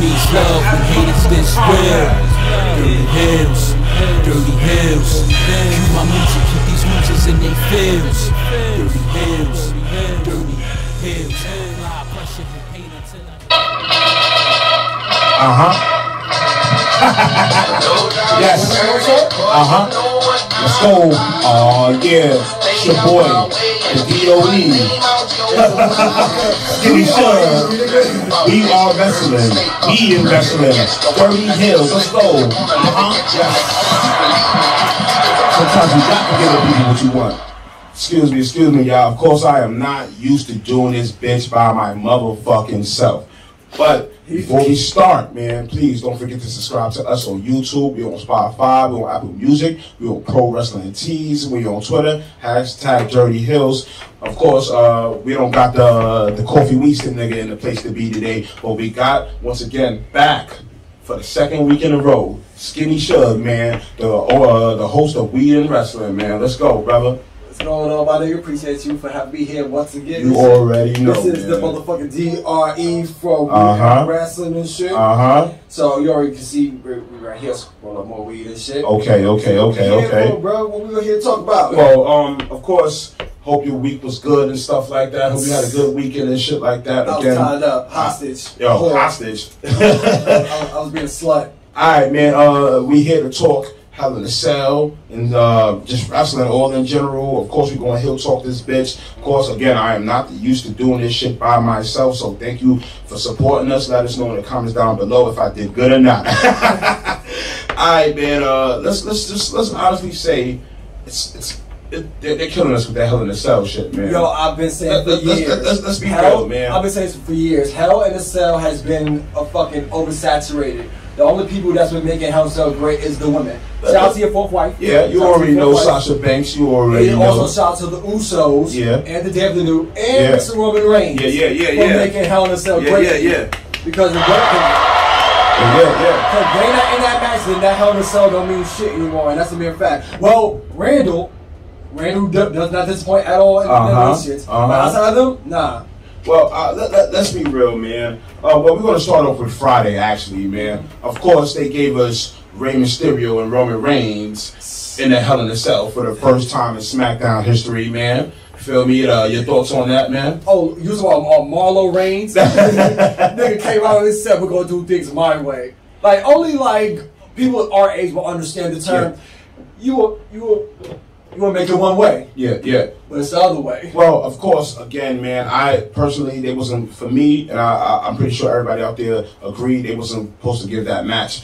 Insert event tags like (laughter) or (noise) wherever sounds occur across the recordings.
needs love when haters this real. Dirty Heelz, dirty Heelz. Cue my music, keep these losers in they fields. Dirty Heelz, dirty Heelz. Uh huh. Yes. Uh huh. Let's go. Oh yeah. It's your boy, the DOE. Skinny Shug. We are wrestling. We in wrestling. Dirty Heelz. Let's go. Uh huh. Yes. Sometimes you got to give the people what you want. Excuse me, excuse me, y'all. Of course, I am not used to doing this bitch by my motherfucking self. But before we start, man, please don't forget to subscribe to us on YouTube. We're on Spotify. We're on Apple Music. We're on Pro Wrestling Tees. We're on Twitter. Hashtag Dirty Heelz. Of course, uh, we don't got the the Kofi Weedston nigga in the place to be today, but we got once again back for the second week in a row. Skinny Shug, man, the uh, the host of Weed and Wrestling, man. Let's go, brother. Going on, my nigga? Appreciate you for having me here once again. You already know. This is the motherfucking DRE from Uh-huh. Wrestling and shit. Uh huh. So you already can see we're, we right here roll up more weed and shit. Okay, okay, okay, Yeah, okay. bro, bro, what we gonna here to talk about? Well, um, of course, hope your week was good and stuff like that. Hope you had a good weekend and shit like that. I was Again, tied up, hostage. yo, Whore. hostage. I, was- (laughs) I was being a slut. All right, man. Uh, we here to talk Hell in a Cell and uh, just wrestling all in general. Of course, we're going to hill talk this bitch. Of course, again, I am not used to doing this shit by myself. So thank you for supporting us. Let us know in the comments down below if I did good or not. (laughs) all right, man. Uh, let's let's just let's honestly say it's it's. It, they're, they're killing us with that Hell in a Cell shit, man. Yo, I've been saying for Let- years. let's- let's be Hell, real, man. I've been saying this for years. Hell in a Cell has been a fucking oversaturated. The only people that's been making Hell in a Cell great is the women. Shout out to your fourth wife. yeah, you Shout already know wife. Sasha Banks. You already And know. also shout out to the Usos Yeah. and the Devil New and Yeah. Mr. Roman Reigns Yeah, yeah, yeah, yeah. for making Hell in a Cell yeah, great. yeah, yeah, Because the great yeah, yeah. Because they not in that match, then that Hell in a Cell don't mean shit anymore, and that's a mere fact. Well, Randall, Randall do- does not disappoint at all in Uh-huh, that shit. uh-huh. But outside of them, nah. Well, uh, let, let, us be real, man. Uh, well, we're going to start off with Friday, actually, man. Of course, they gave us Rey Mysterio and Roman Reigns in the Hell in a Cell for the first time in SmackDown history, man. Feel me? Uh, your thoughts on that, man? Oh, you saw uh, Marlo Reigns? (laughs) Nigga came out and said, we're going to do things my way. Like, only like people our age will understand the term. You will, you will, you want to make it one way, Yeah, yeah. but it's the other way. Well, of course, again, man, I personally, they wasn't, for me, and I, I, I'm pretty sure everybody out there agreed, they wasn't supposed to give that match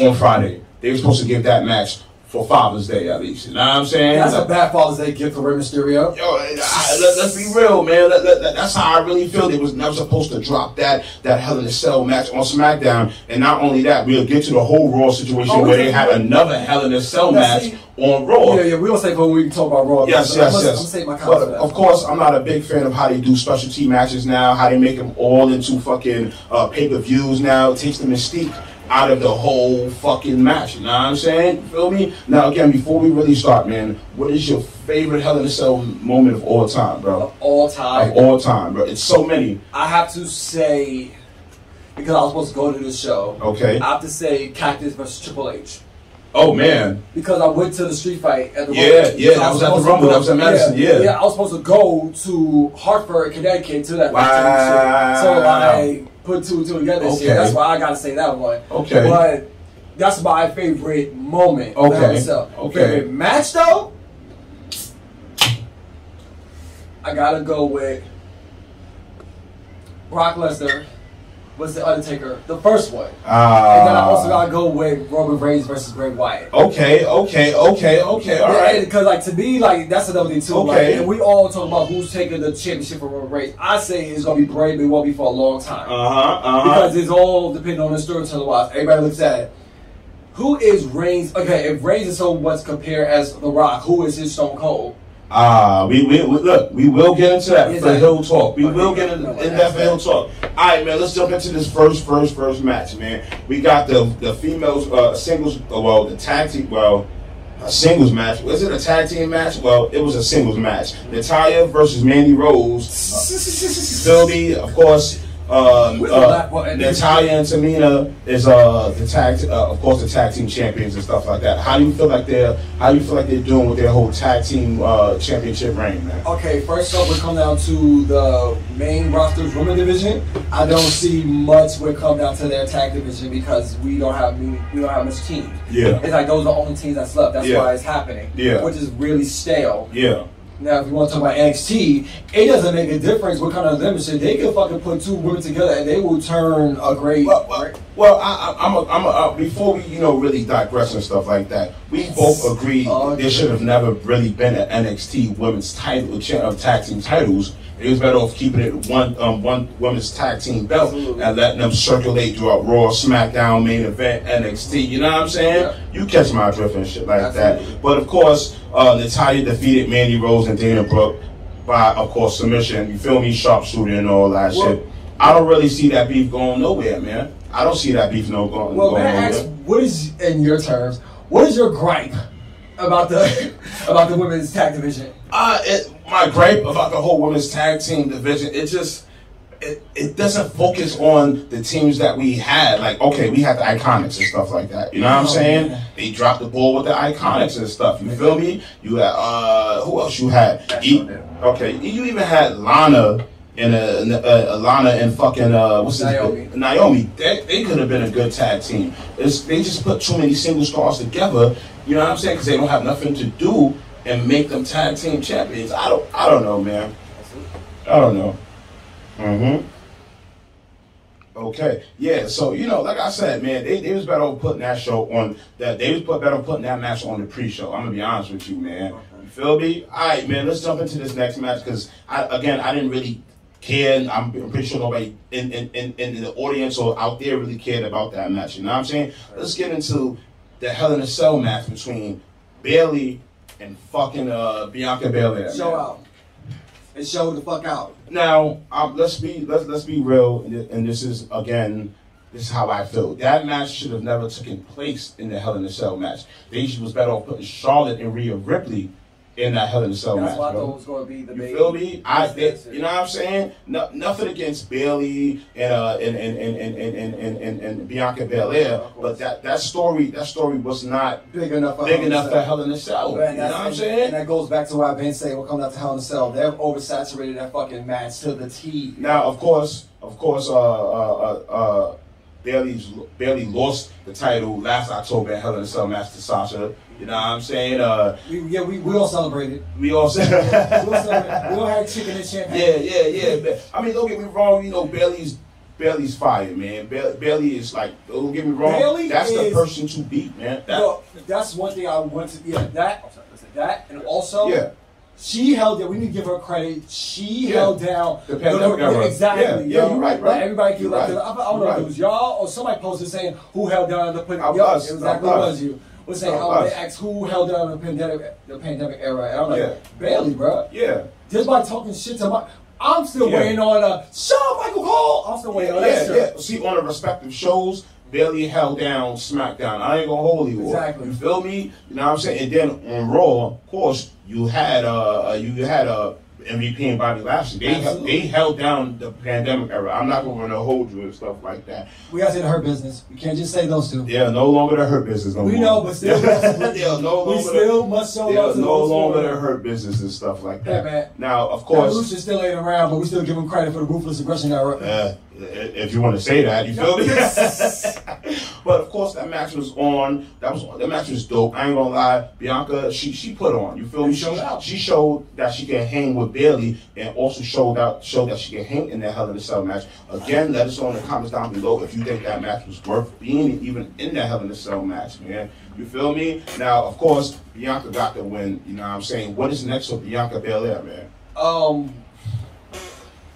on Friday. They were supposed to give that match for Father's Day, at least. You know what I'm saying? That's a bad Father's Day gift for Rey Mysterio. Yo, I, let, us be real, man. Let- let- that's how I really feel. They was never supposed to drop that that Hell in a Cell match on SmackDown. And not only that, we'll get to the whole Raw situation Oh, where they had another Hell in a Cell match see- on Raw. Yeah, yeah, we don't say when we can talk about Raw. Yes, yes, I'm yes. I'm my but of course, I'm not a big fan of how they do specialty matches now. How they make them all into fucking uh, pay per views now. It takes the mystique out of the whole fucking match. You know what I'm saying? You feel me? Now, again, before we really start, man, what is your favorite Hell in a Cell moment of all time, bro? Of all time. Of all time, bro. It's so many. I have to say, because I was supposed to go to this show, Okay. I have to say Cactus versus Triple H. Oh man. Because I went to the street fight at the Yeah, Rumble. yeah, that I was at the Rumble, that was at Madison, yeah. Yeah, I was supposed to go to Hartford, Connecticut to that Wow. So I put two and two together shit. Okay. That's why I gotta say that one. Okay. But that's my favorite moment. Okay. myself. Uh, okay. Favorite match though? I gotta go with Brock Lesnar was the Undertaker, the first one. Uh, And then I also gotta go with Roman Reigns versus Bray Wyatt. Okay, okay, okay, okay. All right. Because like to me, like that's another thing too. Okay. Like, and we all talk about who's taking the championship from Roman Reigns. I say it's gonna be Bray, but it won't be for a long time Uh huh. Uh huh. because it's all depending on the storytelling wise. Everybody looks at it. Who is Reigns? Okay, if Reigns is so what's compared as The Rock, who is his Stone Cold? Ah, we, we, we look. We will get into that Is for Hill Talk. We will get in, in that for Hill Talk. All right, man. Let's jump into this first, first, first match, man. We got the the females uh, singles. uh, Well, the tag team. Well, a singles match. Was it a tag team match? Well, it was a singles match. Natalya versus Mandy Rose. (laughs) Philby, of course. Um, uh, the black- well, and- Natalya and Tamina is uh the tag, uh, of course, the tag team champions and stuff like that. How do you feel like they're How do you feel like they're doing with their whole tag team uh, championship reign, man? Okay, first up, we come down to the main roster's women division. I don't see much when it come down to their tag division because we don't have we we don't have much teams. Yeah. It's like those are the only teams that's left. That's Yeah. why it's happening. Yeah. Which is really stale. Yeah. Now, if you want to talk about NXT, it doesn't make a difference what kind of limited. They could fucking put two women together and they will turn a great. Well, well, well I, I- I'm a, I'm a, uh, before we you know really digress and stuff like that. We both agree Oh, there should have never really been an NXT women's title uh, tag team titles. It was better off keeping it one um, one women's tag team belt Absolutely. and letting them circulate throughout Raw, SmackDown, main event, NXT. You know what I'm saying? Yeah. You catch my drift and shit like Absolutely. that. But of course, uh, Natalya defeated Mandy Rose and Dana Brooke by, of course, submission. You feel me? Sharpshooter and all that Well- shit. I don't really see that beef going nowhere, man. I don't see that beef no going, Well, going ask, what is in your terms? What is your gripe about the (laughs) about the women's tag division? Uh, it, my gripe about the whole women's tag team division, it just it, it doesn't focus on the teams that we had. Like, okay, we had the iconics and stuff like that. You know what I'm Oh, saying? They dropped the ball with the iconics and stuff. You feel me? You had uh, who else you had? E- okay, you even had Lana. And uh, uh, Lana and fucking uh, what's his Naomi. Naomi, they, they could have been a good tag team. It's, they just put too many single stars together. You know what I'm saying? Because they don't have nothing to do and make them tag team champions. I don't, I don't know, man. I don't know. Mm-hmm. Okay, yeah. So you know, like I said, man, they, they was better off putting that show on. That they was put better off putting that match on the pre-show. I'm gonna be honest with you, man. You feel me? All right, man. Let's jump into this next match because I again I didn't really care. I'm pretty sure nobody in, in, in, in the audience or out there really cared about that match. You know what I'm saying? Let's get into the Hell in a Cell match between Bayley and fucking uh, Bianca Belair. Show out. And show the fuck out. Now, um, let's be let's let's be real, and and this is again, this is how I feel. That match should have never taken place in the Hell in a Cell match. They was better off putting Charlotte and Rhea Ripley in that Hell in a Cell That's match. why I bro. thought was going to be the You main. feel me? I That's did, you know what I'm saying? No, nothing against Bayley and uh and and and and and and, and, and, Bianca Belair, but that that story that story was not big enough. for big Hell enough for Cell. Hell in a Cell. And You know what I'm saying? And that goes back to why I've been saying we'll come down to Hell in a Cell. They've oversaturated that fucking match to the T. Now, of course, of course, uh, uh, uh, uh, Bayley's Bayley lost the title last October in Hell in a Cell match to Sasha. You know what I'm saying? Uh, We, yeah, we, we all celebrated. we all (laughs) We all, celebrated. we all had chicken and champagne. yeah, yeah, yeah. I mean, don't get me wrong. You know, Bayley's Bayley's fire, man. Ba- Bayley is like, don't get me wrong. Bayley that's the person to beat, man. That, No, that's one thing I want to. Yeah, that. I'm sorry, listen, that and also. yeah, She held down. We need to give her credit. She Yeah. held down The pandemic era. Exactly. Yeah, yeah, know? you're right, right. everybody can like. right. I, I don't know You're if it was y'all or somebody posted saying who held down the pandemic. Was us. Exactly was. was you. Was saying how was. they asked who held down the pandemic, the pandemic era, and I'm like, Yeah. Bayley, bro. yeah. Just by talking shit to my. I'm still Yeah. waiting on uh, Shawn Michael Cole. I'm still waiting on that Yeah, shit. yeah. See, on the respective shows, Bayley held down SmackDown. I ain't gonna hold you. Exactly. You feel me? You know what I'm saying? And then on Raw, of course, you had uh you had uh MVP and Bobby Lashley. They held, they held down the pandemic era. I'm not gonna hold you and stuff like that. We gotta say the hurt business. We can't just say those two. Yeah, no longer the hurt business no We more. know, but still, (laughs) are no we still must show love to no those longer the hurt business and stuff like Yeah, that. man. Now, of course, Evolution still ain't around, but we still give him credit for the ruthless aggression era. Uh, if you want to say that, you feel me? (laughs) but of course, that match was on. That was that match was dope. I ain't gonna lie, Bianca, she she put on. You feel me? She showed out. she showed that she can hang with Bayley, and also showed out showed that she can hang in that Hell in a Cell match. Again, let us know in the comments down below if you think that match was worth being even in that Hell in a Cell match, man. You feel me? Now, of course, Bianca got the win. You know what I'm saying? What is next for Bianca Belair, man? Um.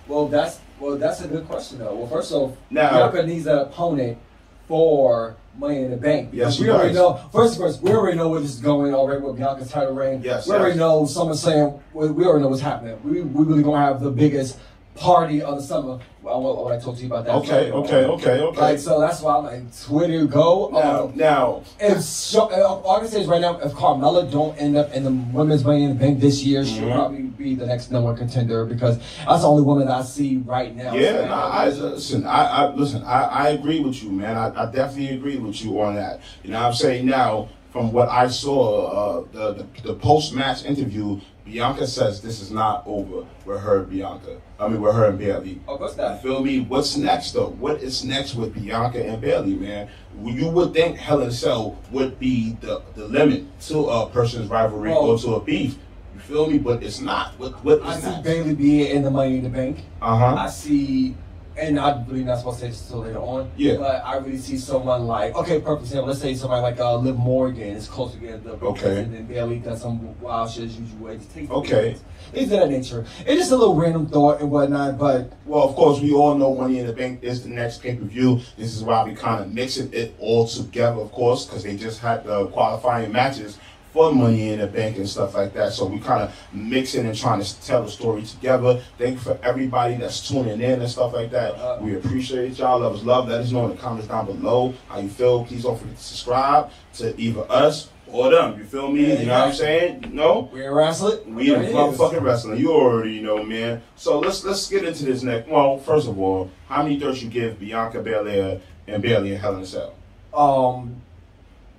Well, that's well, that's a good question though. Well, first off, Now- Bianca needs an opponent for Money in the Bank. Yes, we already does. know. First, of first, we already know where this is going already with Bianca's title reign. Yes, we already yes. know. Someone saying we, we already know what's happening. We we really gonna have the biggest party of the summer. Well, I want, I talk to you about that. Okay, okay, okay, okay. Like so, that's why I'm like Twitter go. now, Um, now, if so, uh, all I can say is right now, if Carmella don't end up in the women's Money Bank this year, she'll Mhm. probably be the next number one contender because that's the only woman that I see right now. Yeah, nah, I, listen. I, I listen. I, I agree with you, man. I, I definitely agree with you on that. You know, what I'm saying now from what I saw, uh, the the, the post match interview, Bianca says this is not over with her and Bianca. I mean, with her and Bayley. Of course You feel me? What's next though? What is next with Bianca and Bayley, man? You would think Hell in a Cell would be the, the limit to a person's rivalry Well- or to a beef. You feel me? But it's not. What what I see next? Bayley being in the Money in the Bank. Uh huh. I see, and I believe supposed to say this until later on. Yeah. But I really see someone like, okay, perfect example. Let's say somebody like uh, Liv Morgan is close to getting the Okay. and then Bayley does some wild shit as usual. Takes Okay. Things of that nature. It's just a little random thought and whatnot, but Well, of course, we all know Money in the Bank is the next pay per view. This is why we kind of mixing it all together, of course, because they just had the qualifying matches for Money in the Bank and stuff like that. So we kind of mixing and trying to tell the story together. Thank you for everybody that's tuning in and stuff like that. Uh, we appreciate y'all. Love us, love. Let us know in the comments down below how you feel. Please don't forget to subscribe to either us or them. You feel me? You know what I'm saying? No. we're wrestling. We in is. motherfucking wrestling. You already know, man. So let's let's get into this next. Well, first of all, how many thirds you give Bianca Belair and Bayley and Hell in a Cell? Um,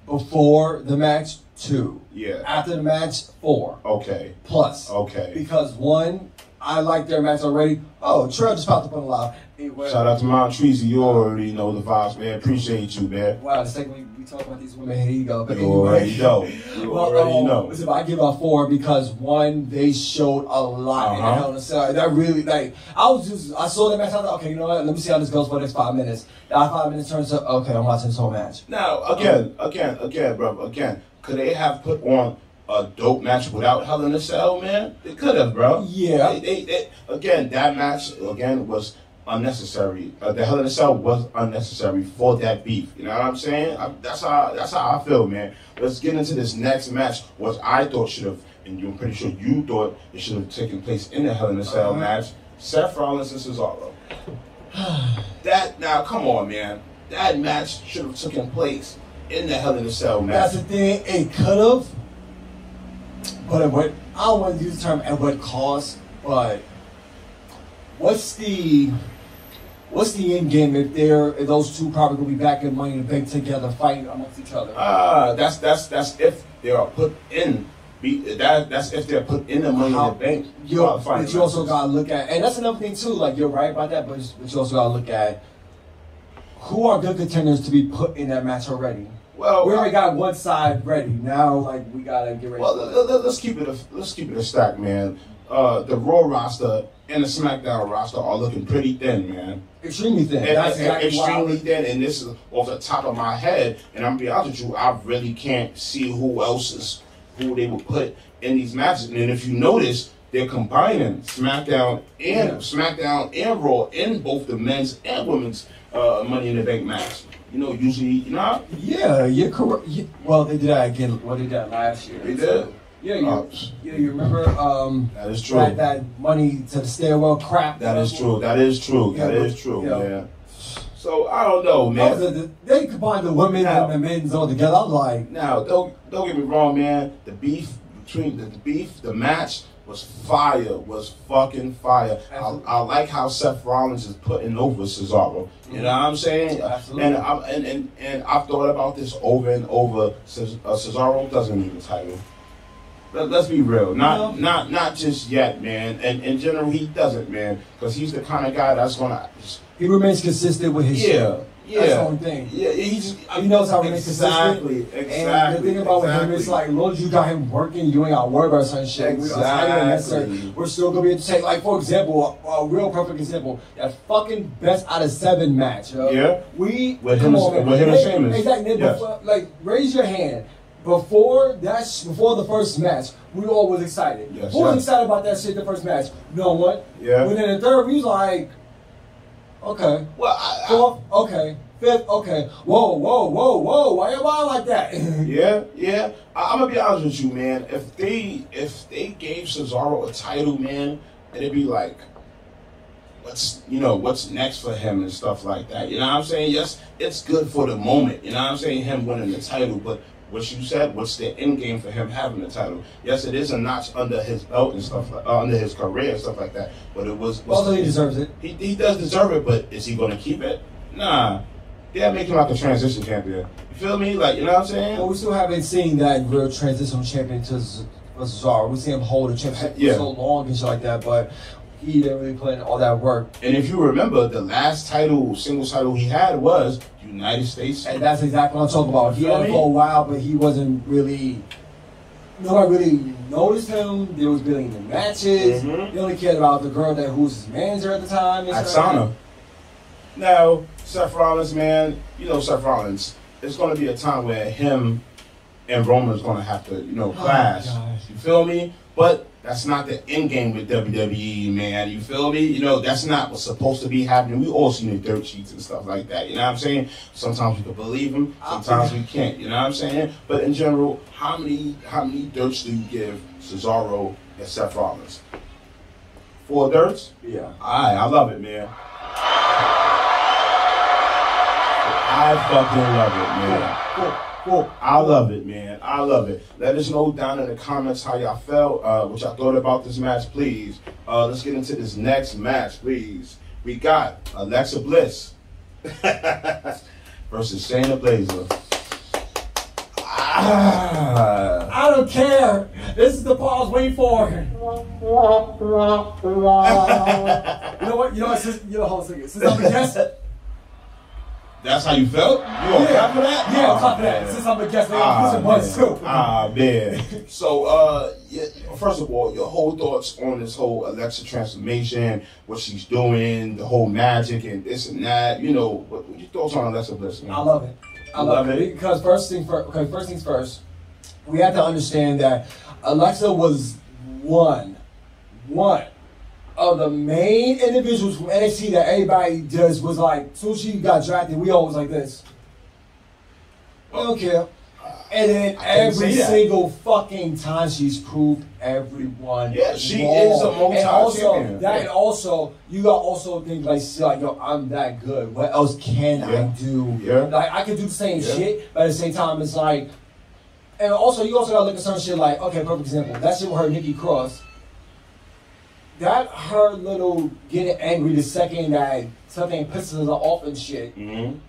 before the match, two. Yeah. After the match, four Okay. plus. Okay. Because one, I like their match already. Oh, Trail just popped up on the live. Shout out to Mount Treasy. You already know the vibes, man. Appreciate you, man. Wow, the second we, we talk about these women, here you go. But You already know. You Well, already um, know. listen, I give out four because one, they showed a lot in Uh-huh. Hell in a Cell. That really, like, I was just, I saw that match. I was like, okay, you know what? Let me see how this goes for the next five minutes. That five minutes turns to, okay, I'm watching this whole match. Now, again, again, again, bro, again, could they have put on a dope match without Hell in a Cell, man? They could have, bro. Yeah. They, they, they, again, that match again was unnecessary. Uh, the Hell in a Cell was unnecessary for that beef. You know what I'm saying? I, that's how that's how I feel, man. Let's get into this next match, which I thought should have, and I'm pretty sure you thought it should have taken place in the Hell in a Cell Uh-huh. match. Seth Rollins and Cesaro. (sighs) that now, come on, man. That match should have taken place in the Hell in a Cell match. That's the thing, it could have, but at what, I don't want to use the term at what cost, but what's the, what's the end game if they're, if those two probably going to be back in Money in the Bank together fighting amongst each other? Ah, that's that's that's if they are put in. Be, that that's if they're put in the money How- in the bank. You, but you also gotta look at, and that's another thing too. Like you're right about that, but, but you also gotta look at who are good contenders to be put in that match already. well. We already got one side ready. Now, like we gotta get ready. well, let, us keep it a let's keep it a stack, man. Uh, the Raw roster and the SmackDown roster are looking pretty thin, man. extremely thin. And, That's and- exactly extremely thin, and this is off the top of my head. And I'm gonna be honest with you, I really can't see who else is who they would put in these matches. And if you notice, they're combining SmackDown and Yeah. SmackDown and Raw in both the men's and women's uh, Money in the Bank match. You know, usually, you know, Yeah, you're correct. Well, they did that again. Well, they did that last year. They did? Yeah, you, yeah, you remember um, that is true. that, that money to the stairwell crap? That is true. That is true. Yeah, That is true, yeah. man. So I don't know, man. the- they combined the women Now- and the men's all together. I was like, Now, don't don't get me wrong, man. The beef between the, the beef, the match was fire. Was fucking fire. I, I like how Seth Rollins is putting over Cesaro. You know what I'm saying? Absolutely. And I'm and, and and I've thought about this over and over. Uh, Cesaro doesn't need a title. Let, let's be real. Not No. not not just yet, man. And in general, he doesn't, man, because he's the kind of guy that's gonna. Just, he remains consistent with his shit. yeah, yeah. That's the only thing. Yeah, he's He knows how to remain exactly, consistent. exactly. And the thing about with him is like, Lord, you got him working, you ain't got to worry about certain shit. We- it's not even necessary. Exactly. We're still gonna be able to take, like, for example, a, a real perfect example, that fucking best out of seven match. yo. Yeah. We With come him- on, man. with him and Sheamus. Exactly. Yes. Before, like, raise your hand. Before that, before the first match, we all was excited. Yes, Who was yes. excited about that shit? The first match. No one. Yeah. Within the third, we was like, okay. Well, I, I, Fourth, okay. Fifth, okay. Whoa, whoa, whoa, whoa. Why you lying like that? (laughs) yeah, yeah. I, I'm gonna be honest with you, man. If they if they gave Cesaro a title, man, it'd be like what's you know what's next for him and stuff like that. You know what I'm saying? Yes, it's good for the moment. You know what I'm saying? Him winning the title, but what you said, what's the end game for him having the title? Yes, it is a notch under his belt and stuff like uh, under his career and stuff like that. But it was. Also, he deserves it. He, he does deserve it, but is he going to keep it? Nah. Yeah, make him like a transition champion. You feel me? Like you know what I'm saying? Well, we still haven't seen that real transitional champion to Cesaro. We see him hold a championship Yeah. for so long and shit like that, but he didn't really put in all that work. And if you remember, the last title, single title he had was United States. And that's exactly what I'm talking about. He had it for a while, but he wasn't really. Nobody really noticed him. There was really any matches. Mhm. They only cared about the girl that who was his manager at the time. shit. Now, Seth Rollins, man, you know Seth Rollins. It's going to be a time where him and Roman's going to have to, you know, Oh, clash. gosh. you feel me? But that's not the end game with WWE, man. You feel me? You know, that's not what's supposed to be happening. We all seen the dirt sheets and stuff like that. You know what I'm saying? Sometimes we can believe them, sometimes we can't. You know what I'm saying? But in general, how many how many dirts do you give Cesaro and Seth Rollins? Four dirts? Yeah. Alright, I love it, man. I fucking love it, man. Cool. Cool. I love it, man. I love it. Let us know down in the comments how y'all felt, uh, what y'all thought about this match, please. Uh, let's get into this next match, please. We got Alexa Bliss (laughs) versus Shayna Baszler. Ah. I don't care. This is the part I was waiting for. (laughs) you know what? You know what? Since, you know, hold on a second. Since I'm a guest, That's how you felt? You on top of that? Yeah, on Ah, top of that. Since I'm a guest, man, Ah, I'm pushing buttons man. too. Ah, man. (laughs) So, uh, yeah, first of all, your whole thoughts on this whole Alexa transformation, what she's doing, the whole magic and this and that. You know, what, what your thoughts on Alexa Bliss? Man? I love it. I love, Love it. it. because first thing first. Okay, first things first. We have to understand that Alexa was one, one of the main individuals from NXT that everybody just was like. As soon as she got drafted, we all was like this. We don't care. And then every single fucking time she's proved everyone. Yeah, she wrong. is a multi- And also, champion. that Yeah. also, you got also things like, she's like, yo, I'm that good. What else can I do? Yeah. Like, I can do the same Yeah. shit, but at the same time, it's like, and also, you also gotta look at some shit like, okay, perfect example. That shit with her, Nikki Cross. That her little getting angry the second that something pisses her off and shit. Mhm.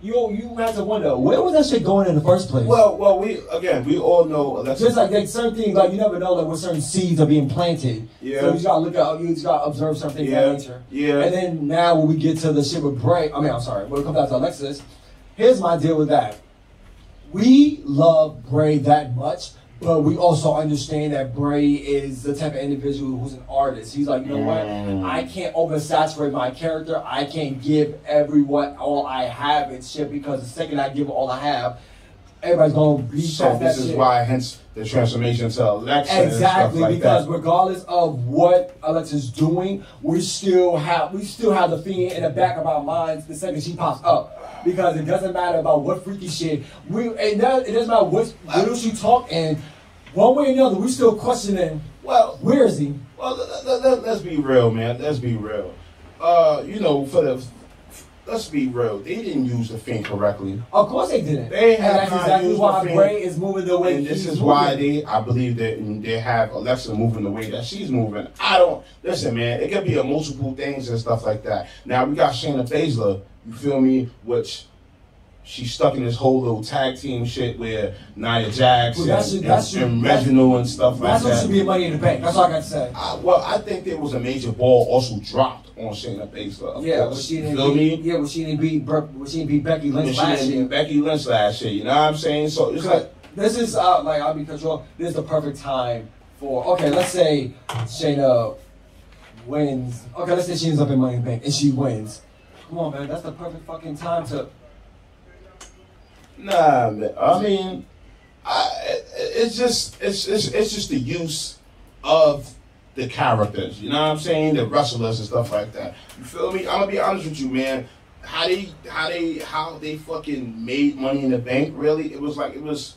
You you have to wonder where was that shit going in the first place? Well, well, we again, we all know Alexa. just like like certain things, like you never know like where certain seeds are being planted. Yeah. So you just gotta look at you just gotta observe certain things Yeah. nature. Yeah. And then now when we get to the shit with Bray, I mean I'm sorry, when it comes out to Alexis, here's my deal with that. We love Bray that much, but we also understand that Bray is the type of individual who's an artist. He's like, you know Mm. what? I can't oversaturate my character. I can't give everyone all I have and shit because the second I give all I have, everybody's gonna be so this is shit. why, hence the transformation to Alexa Exactly, like because that. regardless of what Alexa's doing, we still have we still have the fear in the back of our minds the second she pops up. Because it doesn't matter about what freaky shit we it does it doesn't matter what little she talk and one way or another we still questioning Well, where is he? Well, let, let, let, let's be real, man. Let's be real. Uh, you know, for the let's be real, they didn't use the Fiend correctly, Of course they didn't. They and have that's not exactly used why the. Bray is moving the way and this is why they, I believe that they have Alexa moving the way that she's moving. I don't listen, man. It could be a multiple things and stuff like that. Now we got Shayna Baszler. You feel me? Which. She's stuck in this whole little tag team shit where Nia Jax Well, that should- and, that and, and that's- Reginald and stuff like that. That's that. what should be money in the bank. That's all I got to say. I, well, I think there was a major ball also dropped on Shayna Baszler. Of Yeah, course. well, she You didn't feel beat, me? Yeah, well, she didn't beat Bur- well, she didn't beat Becky And Lynch she last didn't year. beat Becky Lynch last year. You know what I'm saying? So it's like, This is uh, like I'll be control. This is the perfect time for okay. Let's say Shayna wins. Okay, let's say she ends up in Money in the Bank and she wins. Come on, man. That's the perfect fucking time to. Nah, man. I mean, I, it's just it's, it's it's just the use of the characters. You know what I'm saying? The wrestlers and stuff like that. You feel me? I'm gonna be honest with you, man. How they how they how they fucking made money in the bank? Really, it was like it was.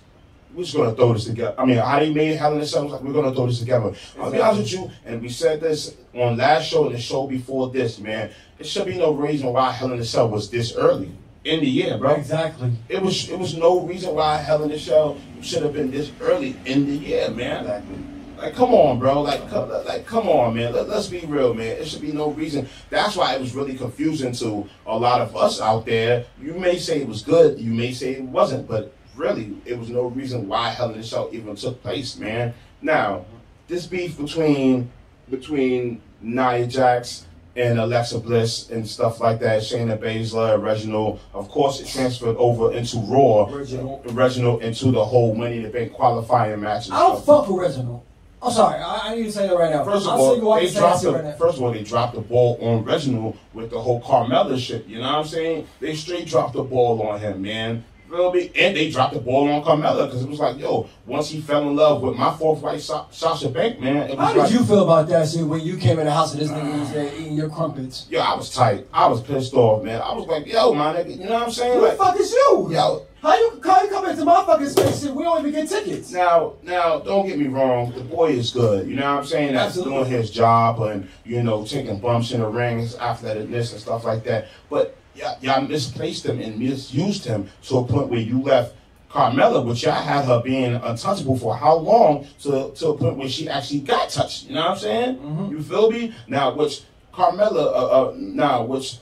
we're just gonna throw this together. I mean, how they made Hell in a Cell was like, we're gonna throw this together. I'll be honest with you, and we said this on last show and the show before this, man. There should be no reason why Hell in Cell was this early in the year, bro. Exactly. It was it was no reason why Hell in a Cell should have been this early in the year, man. Exactly. Like, come on, bro. Like, come, like, come on, man. Let, us be real, man. It should be no reason. That's why it was really confusing to a lot of us out there. You may say it was good, you may say it wasn't, but really, it was no reason why Hell in a Cell even took place, man. Now, this beef between between Nia Jax and Alexa Bliss and stuff like that, Shayna Baszler, Reginald, of course, it transferred over into Raw, Reginald. Reginald into the whole Money in the Bank qualifying matches. I don't fuck with Reginald. I'm sorry. I, I need to say that right now. First of I'm all, they dropped the, right first of all they dropped the ball on Reginald with the whole Carmella shit. You know what I'm saying? They straight dropped the ball on him, man. Feel me? And they dropped the ball on Carmella because it was like, yo, once he fell in love with my fourth wife, Sa- Sasha Bank, man, it was How did like, you feel about that shit when you came in the house and this nigga was there eating your crumpets? yo, I was tight. I was pissed off, man. I was like, yo, my nigga, you know what I'm saying? Who the fuck is you? yo, How you, how you come into my fucking space shit? We don't even get tickets. Now, now, don't get me wrong. The boy is good. You know what I'm saying? That's Absolutely. doing his job and you know taking bumps in the rings, athleticness and stuff like that. But y'all, y'all misplaced him and misused him to a point where you left Carmella, which y'all had her being untouchable for how long, to to a point where she actually got touched. You know what I'm saying? Mm-hmm. You feel me? Now, which Carmella, uh, uh, now which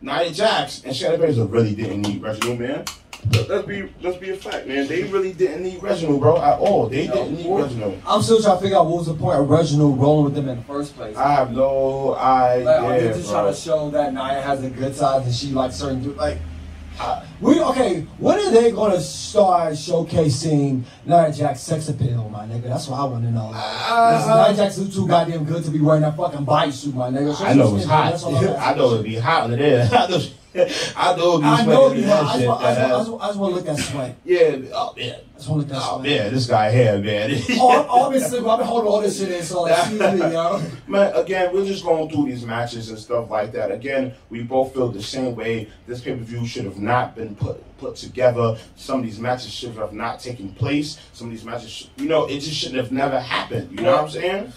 Nia Jax and Shayna Baszler really didn't need Reginald, man. Let- Let's be let's be a fact, man. They really didn't need Reginald, bro, at all. They didn't need Reginald. I'm still trying to figure out what was the point of Reginald rolling with them in the first place. I have no Like, are they idea, just bro. trying to show that Nia has a good side and she likes certain dudes? Like, uh, we okay. When are they gonna start showcasing Nia Jax's sex appeal, my nigga? That's what I want to know. Uh, Nia Jax is too goddamn good to be wearing that fucking bodysuit, my nigga. Show I know some it's skin, hot. that's all I'm I (laughs) know it'd be hot under there. (laughs) I know, I know it'd be I know you. I just, want, I, just, I, just, I just want to look at sweat. Yeah, oh man. I just want to look at Oh sweat. man, this guy here, man. Oh, I'm- oh, I've been single. I've been holding all this shit in, so excuse me, yo. (laughs) Man, again, we're just going through these matches and stuff like that. Again, we both feel the same way. This pay per view should have not been put put together. Some of these matches should have not taken place. Some of these matches, sh- you know, it just shouldn't have never happened. You know what I'm saying?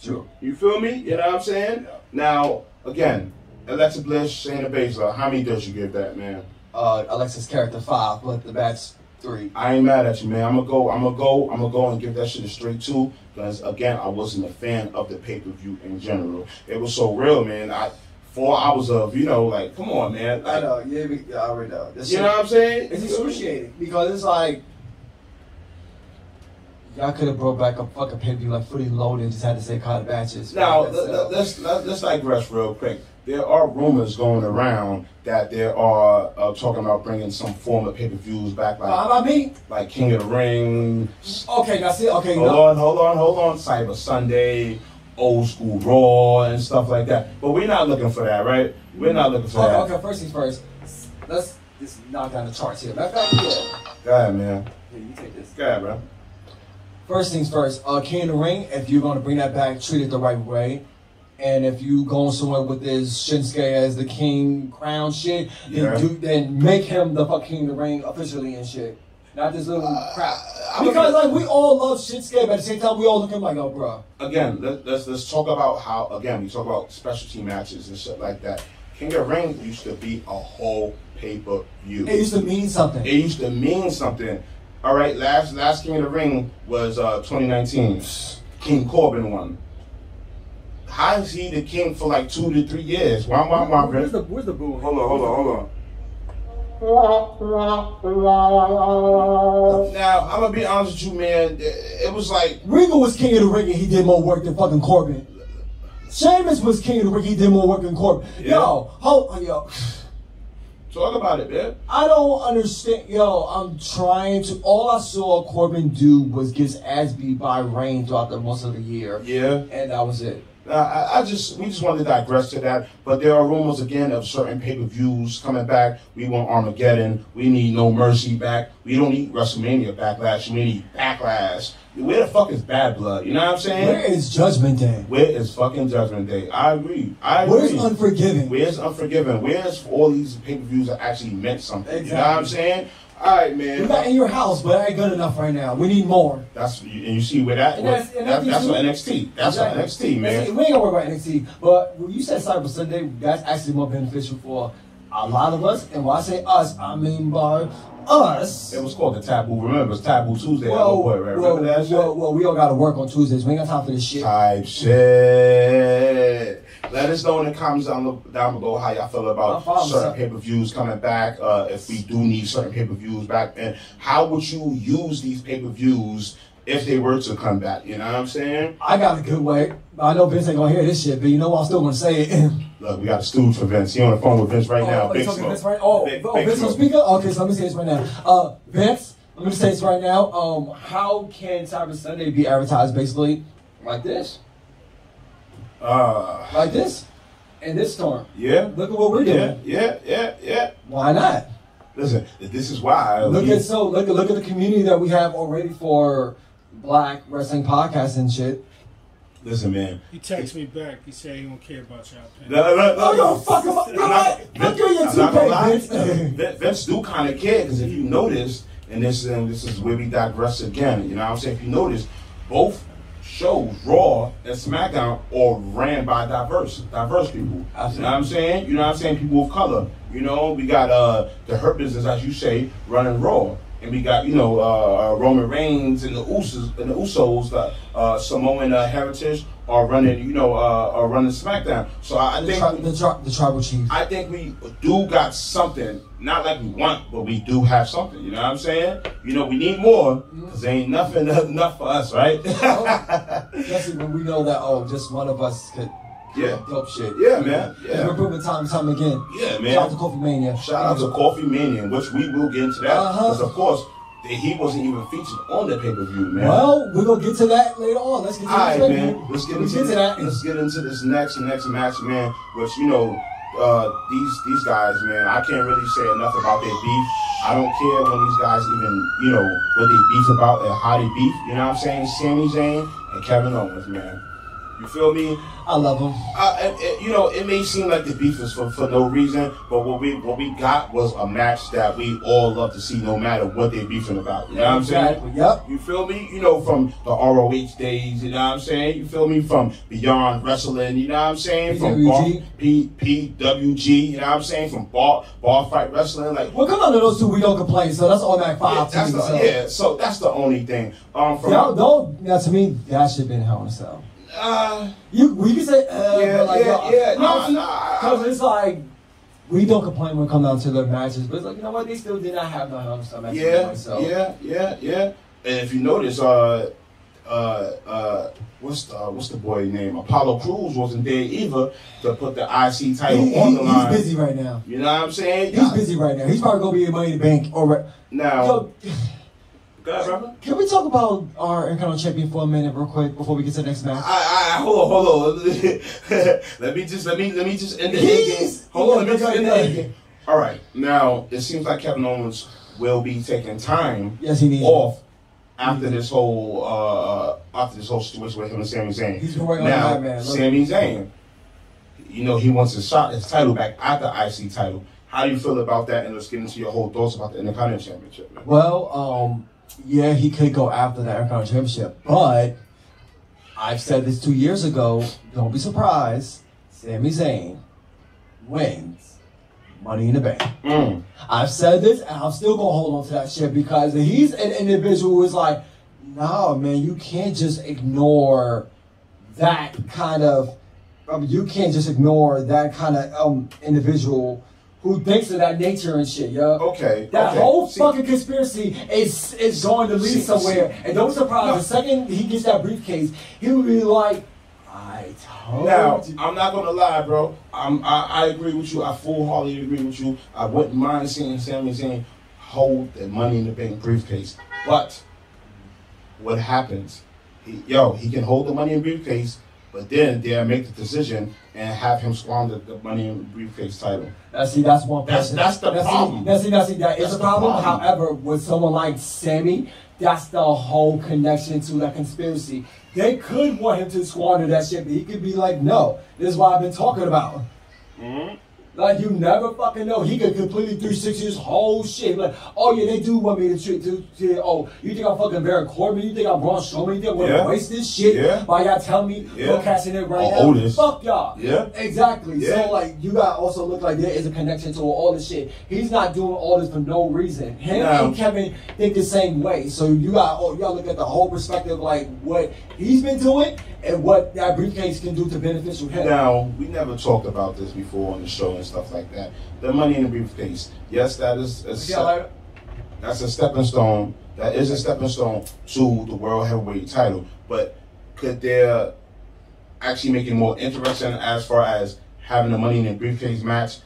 Sure. You feel me? You know what I'm saying? Now, again, Alexa Bliss, Shayna Baszler, how many does you give that, man? Uh, Alexa's character five, but the batch three. I ain't mad at you, man. I'm gonna go. I'm gonna go. I'm gonna go and give that shit a straight two. Because again, I wasn't a fan of the pay per view in general. It was so real, man. I four hours of you know, like, come on, man. I know. Yeah, I already know. You shit- know what I'm saying? It's excruciating because it's like y'all could have brought back a fucking pay per view like fully loaded, just had to say of batches. Now let, let, let's let, let's digress real quick. There are rumors going around that there are uh, talking about bringing some form of pay per views back, like how about me? like King of the Ring. Okay, that's it. Okay, Hold no. on, hold on, hold on. Cyber Sunday, old school Raw, and stuff like that. But we're not looking for that, right? We're not looking for Okay, that. okay, first things first. Let's just knock down the charts here. Matter of fact, yeah. Go ahead, man. Here, you take this. Go ahead, bro. First things first, uh, King of the Ring, if you're gonna bring that back, treat it the right way. And if you going somewhere with this Shinsuke as the king crown shit, then Yeah. do then make him the fuck King of the Ring officially and shit. Not this little crap. I'm Because like we all love Shinsuke, but at the same time we all look at him like, oh bro. Again, let, let's let's talk about how again we talk about specialty matches and shit like that. King of the Ring used to be a whole pay per view. It used to mean something. It used to mean something. All right, last last King of the Ring was uh, 2019. King Corbin won. How is he the king for like two to three years? Why, why, why, where's the where's the boo? Hold on, hold on, hold on. Now, I'm gonna be honest with you, man. It was like, Regal was king of the ring and he did more work than fucking Corbin. Sheamus was king of the ring, he did more work than Corbin. Yeah. Yo, hold, on, yo. Talk about it, man. I don't understand. Yo, I'm trying to. All I saw Corbin do was get his ass beat by Rain throughout the most of the year, Yeah. and that was it. I, I just we just want to digress to that, but there are rumors again of certain pay per views coming back. We want Armageddon. We need No Mercy back. We don't need WrestleMania Backlash. We need Backlash. Where the fuck is Bad Blood? You know what I'm saying? Where is Judgment Day? Where is fucking Judgment Day? I agree. I agree. Where's Unforgiven? Where's Unforgiven? Where's all these pay per views that actually meant something? You know what I'm saying? All right, man. We got in your house, but it ain't good enough right now. We need more. That's and you see where that, And that's- and that that's that's what NXT. That's what NXT, man. Listen, We ain't gonna worry about NXT, but when you said Cyber Sunday, that's actually more beneficial for a lot of us. And when I say us, I mean by us. It was called the Taboo. Remember, it's Taboo Tuesday. well, boy, right? well, Remember that shit? well, well, we all gotta work on Tuesdays. We ain't got time for this shit. Type shit. Let us know in the comments down, down below how y'all feel about certain pay per views coming back. Uh, if we do need certain pay per views back, and how would you use these pay per views if they were to come back? You know what I'm saying? I got a good way. I know Vince ain't gonna hear this shit, but you know what? I'm still gonna say it. (laughs) Look, we got a stooge for Vince. He on the phone with Vince right now. Oh, Big talking Vince right? Oh, Big- oh Big Vince on speaker? Okay, so let me say this right now. Uh, Vince, let me say this right now. Um, how can Cyber Sunday be advertised basically like this? Uh, Like this? In this storm. yeah. Look at what we're doing. Yeah, yeah, yeah, yeah. Why not? Listen, this is why. Look we- at so look at look at the community that we have already for black wrestling podcasts and shit. Listen, man. He texted me back. He said he don't care about y'all. No, no, no, Oh no. no, fuck him up. You know I'm what? not- Fuck you, your I'm not gonna lie. Vince. Do kind of care because if you notice, and this and this is where we digress again. You know what I'm saying? If you notice, both shows, Raw and SmackDown, are ran by diverse, diverse people. You know what I'm saying? You know what I'm saying? People of color. You know, we got uh the Hurt Business, as you say, running Raw. And we got, you know, uh, uh, Roman Reigns and the Usos, and the Usos, the uh, Samoan uh, heritage, are running, you know, uh, are running SmackDown. So I, The, think tri- the, tri- the tribal chief. I think we do got something. Not like we want, but we do have something. You know what I'm saying? You know, we need more because ain't nothing (laughs) enough for us, right? Especially when we know that oh, just one of us could Yeah. dope shit. Yeah, man. Yeah. We're proving time and time again. Yeah, man. Shout out to Kofi Mania. Shout out to Kofi Mania, which we will get into that. Uh-huh. Because, of course, he wasn't even featured on the pay per view, man. Well, we're gonna get to that later on. Let's get to All that right, man. Let's get Let's into get to that. Let's get into this next next match, man. Which you know, uh, these these guys, man. I can't really say enough about their beef. I don't care when these guys even, you know, what they beef about and how they beef. You know what I'm saying? Sami Zayn and Kevin Owens, man. You feel me? I love him. Uh, and- and, you know, it may seem like the beef is for, for no reason, but what we what we got was a match that we all love to see, no matter what they're beefing about. You know what I'm saying? Exactly. Yep. You feel me? You know, from the ROH days, you know what I'm saying? You feel me? From Beyond Wrestling, you know what I'm saying? From bar, P, PWG, you know what I'm saying? From Bar, bar Fight Wrestling, like, Well, come on to those two, we don't complain. So that's automatic yeah, five that's to the, so. yeah, so that's the only thing. Um, from, Y'all don't. To me, that should been Hell in a Cell. Uh, You, we can say, uh, yeah, like, yeah, uh, yeah, no, no, no. Because it's like, we don't complain when it comes down to the matches, but it's like, you know what, they still did not have in a Cell matches. Yeah, so. yeah, yeah, yeah. And if you notice, uh, uh, uh, what's the what's the boy name? Apollo Crews wasn't there either to put the IC title He, on he, the line. he's busy right now. You know what I'm saying? He's busy right now. He's probably gonna be in Money in the Bank. Or Now, Yo, ahead, can we talk about our Intercontinental Champion for a minute, real quick, before we get to the next match? I, I, hold on, hold on. (laughs) let me just, let me, let me just end the hit game. Please. Hold on, let me just end the game. All right, now it seems like Kevin Owens will be taking time Yes, he needs. off after this whole uh, after this whole situation with him and Sami Zayn. He's been working on now, that, man. Look. Sami Zayn, you know he wants his shot his title back at the IC title. How do you feel about that? And let's get into your whole thoughts about the Intercontinental Championship. Man. Well, um, yeah, he could go after the Intercontinental Championship, but I've said this two years ago. Don't be surprised. Sami Zayn wins Money in the Bank. Mm. I've said this, and I'm still gonna hold on to that shit because he's an individual who is like, nah, man, you can't just ignore that kind of. I mean, you can't just ignore that kind of um individual who thinks of that nature and shit, yo. Okay. That okay. whole See, fucking conspiracy is is going to lead See, somewhere. see. and don't be surprised No. the second he gets that briefcase, he will be like, I told Now, you. I'm not gonna lie, bro. I'm, I, I agree with you. I full heartedly agree with you. I wouldn't mind seeing Sami Zayn hold the Money in the Bank briefcase. But what happens? He, yo, he can hold the Money in briefcase, but but then they'll make the decision and have him squander the money in briefcase title. Now, see, that's one That's- person. that's the Now, see- problem. Now, see, now, see, that is That's a problem. problem. However, with someone like Sami, that's the whole connection to that conspiracy. They could want him to squander that shit, but he could be like, no, this is what I've been talking about. Mm-hmm. Like you never fucking know. He could completely 360 his whole shit. Like, oh yeah, they do want me to treat to, to oh, you think I'm fucking Baron Corbin? You think I'm Braun Strowman? You think I'm gonna waste this shit? Yeah. By y'all telling me Yeah. go cashing it right Or now? Otis. Fuck y'all. Yeah. Exactly. Yeah. So like you gotta also look like there is a connection to all this shit. He's not doing all this for no reason. Him No. and Kevin think the same way. So you got oh, you gotta look at the whole perspective like what he's been doing and what that briefcase can do to beneficial him. Now, we never talked about this before on the show and stuff like that. The money in the briefcase. Yes, that is a step- like, that's a stepping stone. That is a stepping stone to the world heavyweight title. But could there actually make it more interesting as far as having the money in the briefcase match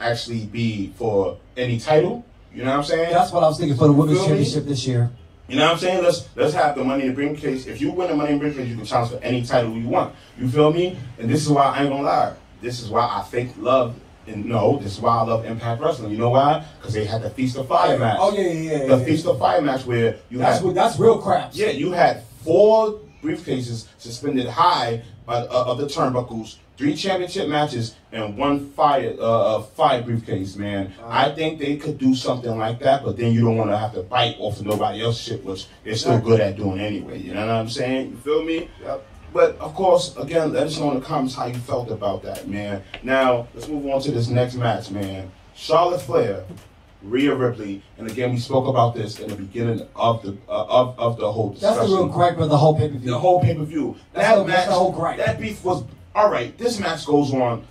actually be for any title? You know what I'm saying? that's what I was thinking for the women's championship this year. You know what I'm saying? Let's let's have the money in the briefcase. If you win the money in the briefcase, you can challenge for any title you want. You feel me? And this is why I ain't gonna lie. This is why I think love and no, this is why I love Impact Wrestling. You know why? Because they had the Feast of Fire match. Oh yeah, yeah, yeah. The yeah. Feast of Fire match where you That's had what, that's real crap. yeah, you had four briefcases suspended high uh, uh, of the turnbuckles, three championship matches, and one fire uh, uh, fire briefcase. Man, I think they could do something like that, but then you don't want to have to bite off of nobody else's shit, which they're still good at doing anyway. You know what I'm saying? You feel me? Yep. But of course, again, let us know in the comments how you felt about that, man. Now let's move on to this next match, man. Charlotte Flair, Rhea Ripley, and again we spoke about this in the beginning of the uh, of of the whole discussion. That's the real gripe of the whole pay per view. The whole pay per view. That the- match, the whole gripe. that beef was all right. This match goes on.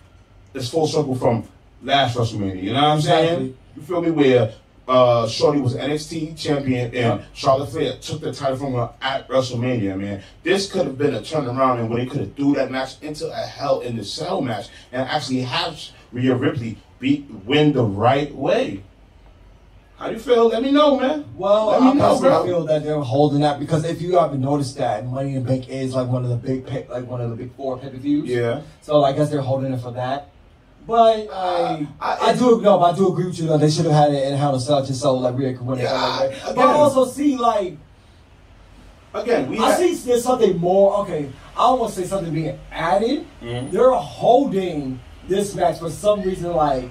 It's full circle from last WrestleMania. You know what I'm Exactly. saying? You feel me? Where uh, Shorty was NXT champion and Charlotte Flair took the title from her at WrestleMania. Man, this could have been a turnaround, and when they could have threw that match into a Hell in the Cell match and actually have Rhea Ripley beat win the right way. How do you feel? Let me know, man. Well, Let I know, personally bro. feel that they're holding that because if you haven't noticed that Money in the Bank is like one of the big pay, like one of the big four pay per views. Yeah. So I guess they're holding it for that. But I, I- I, do no, but I do agree with you. Though they should have had it in Hell in Cell just so like Rhea could win it. Yeah, that way. I- but I also see like Again, we I had- see there's something more. Okay, I want to say something being added. Mhm. They're holding this match for some reason. Like,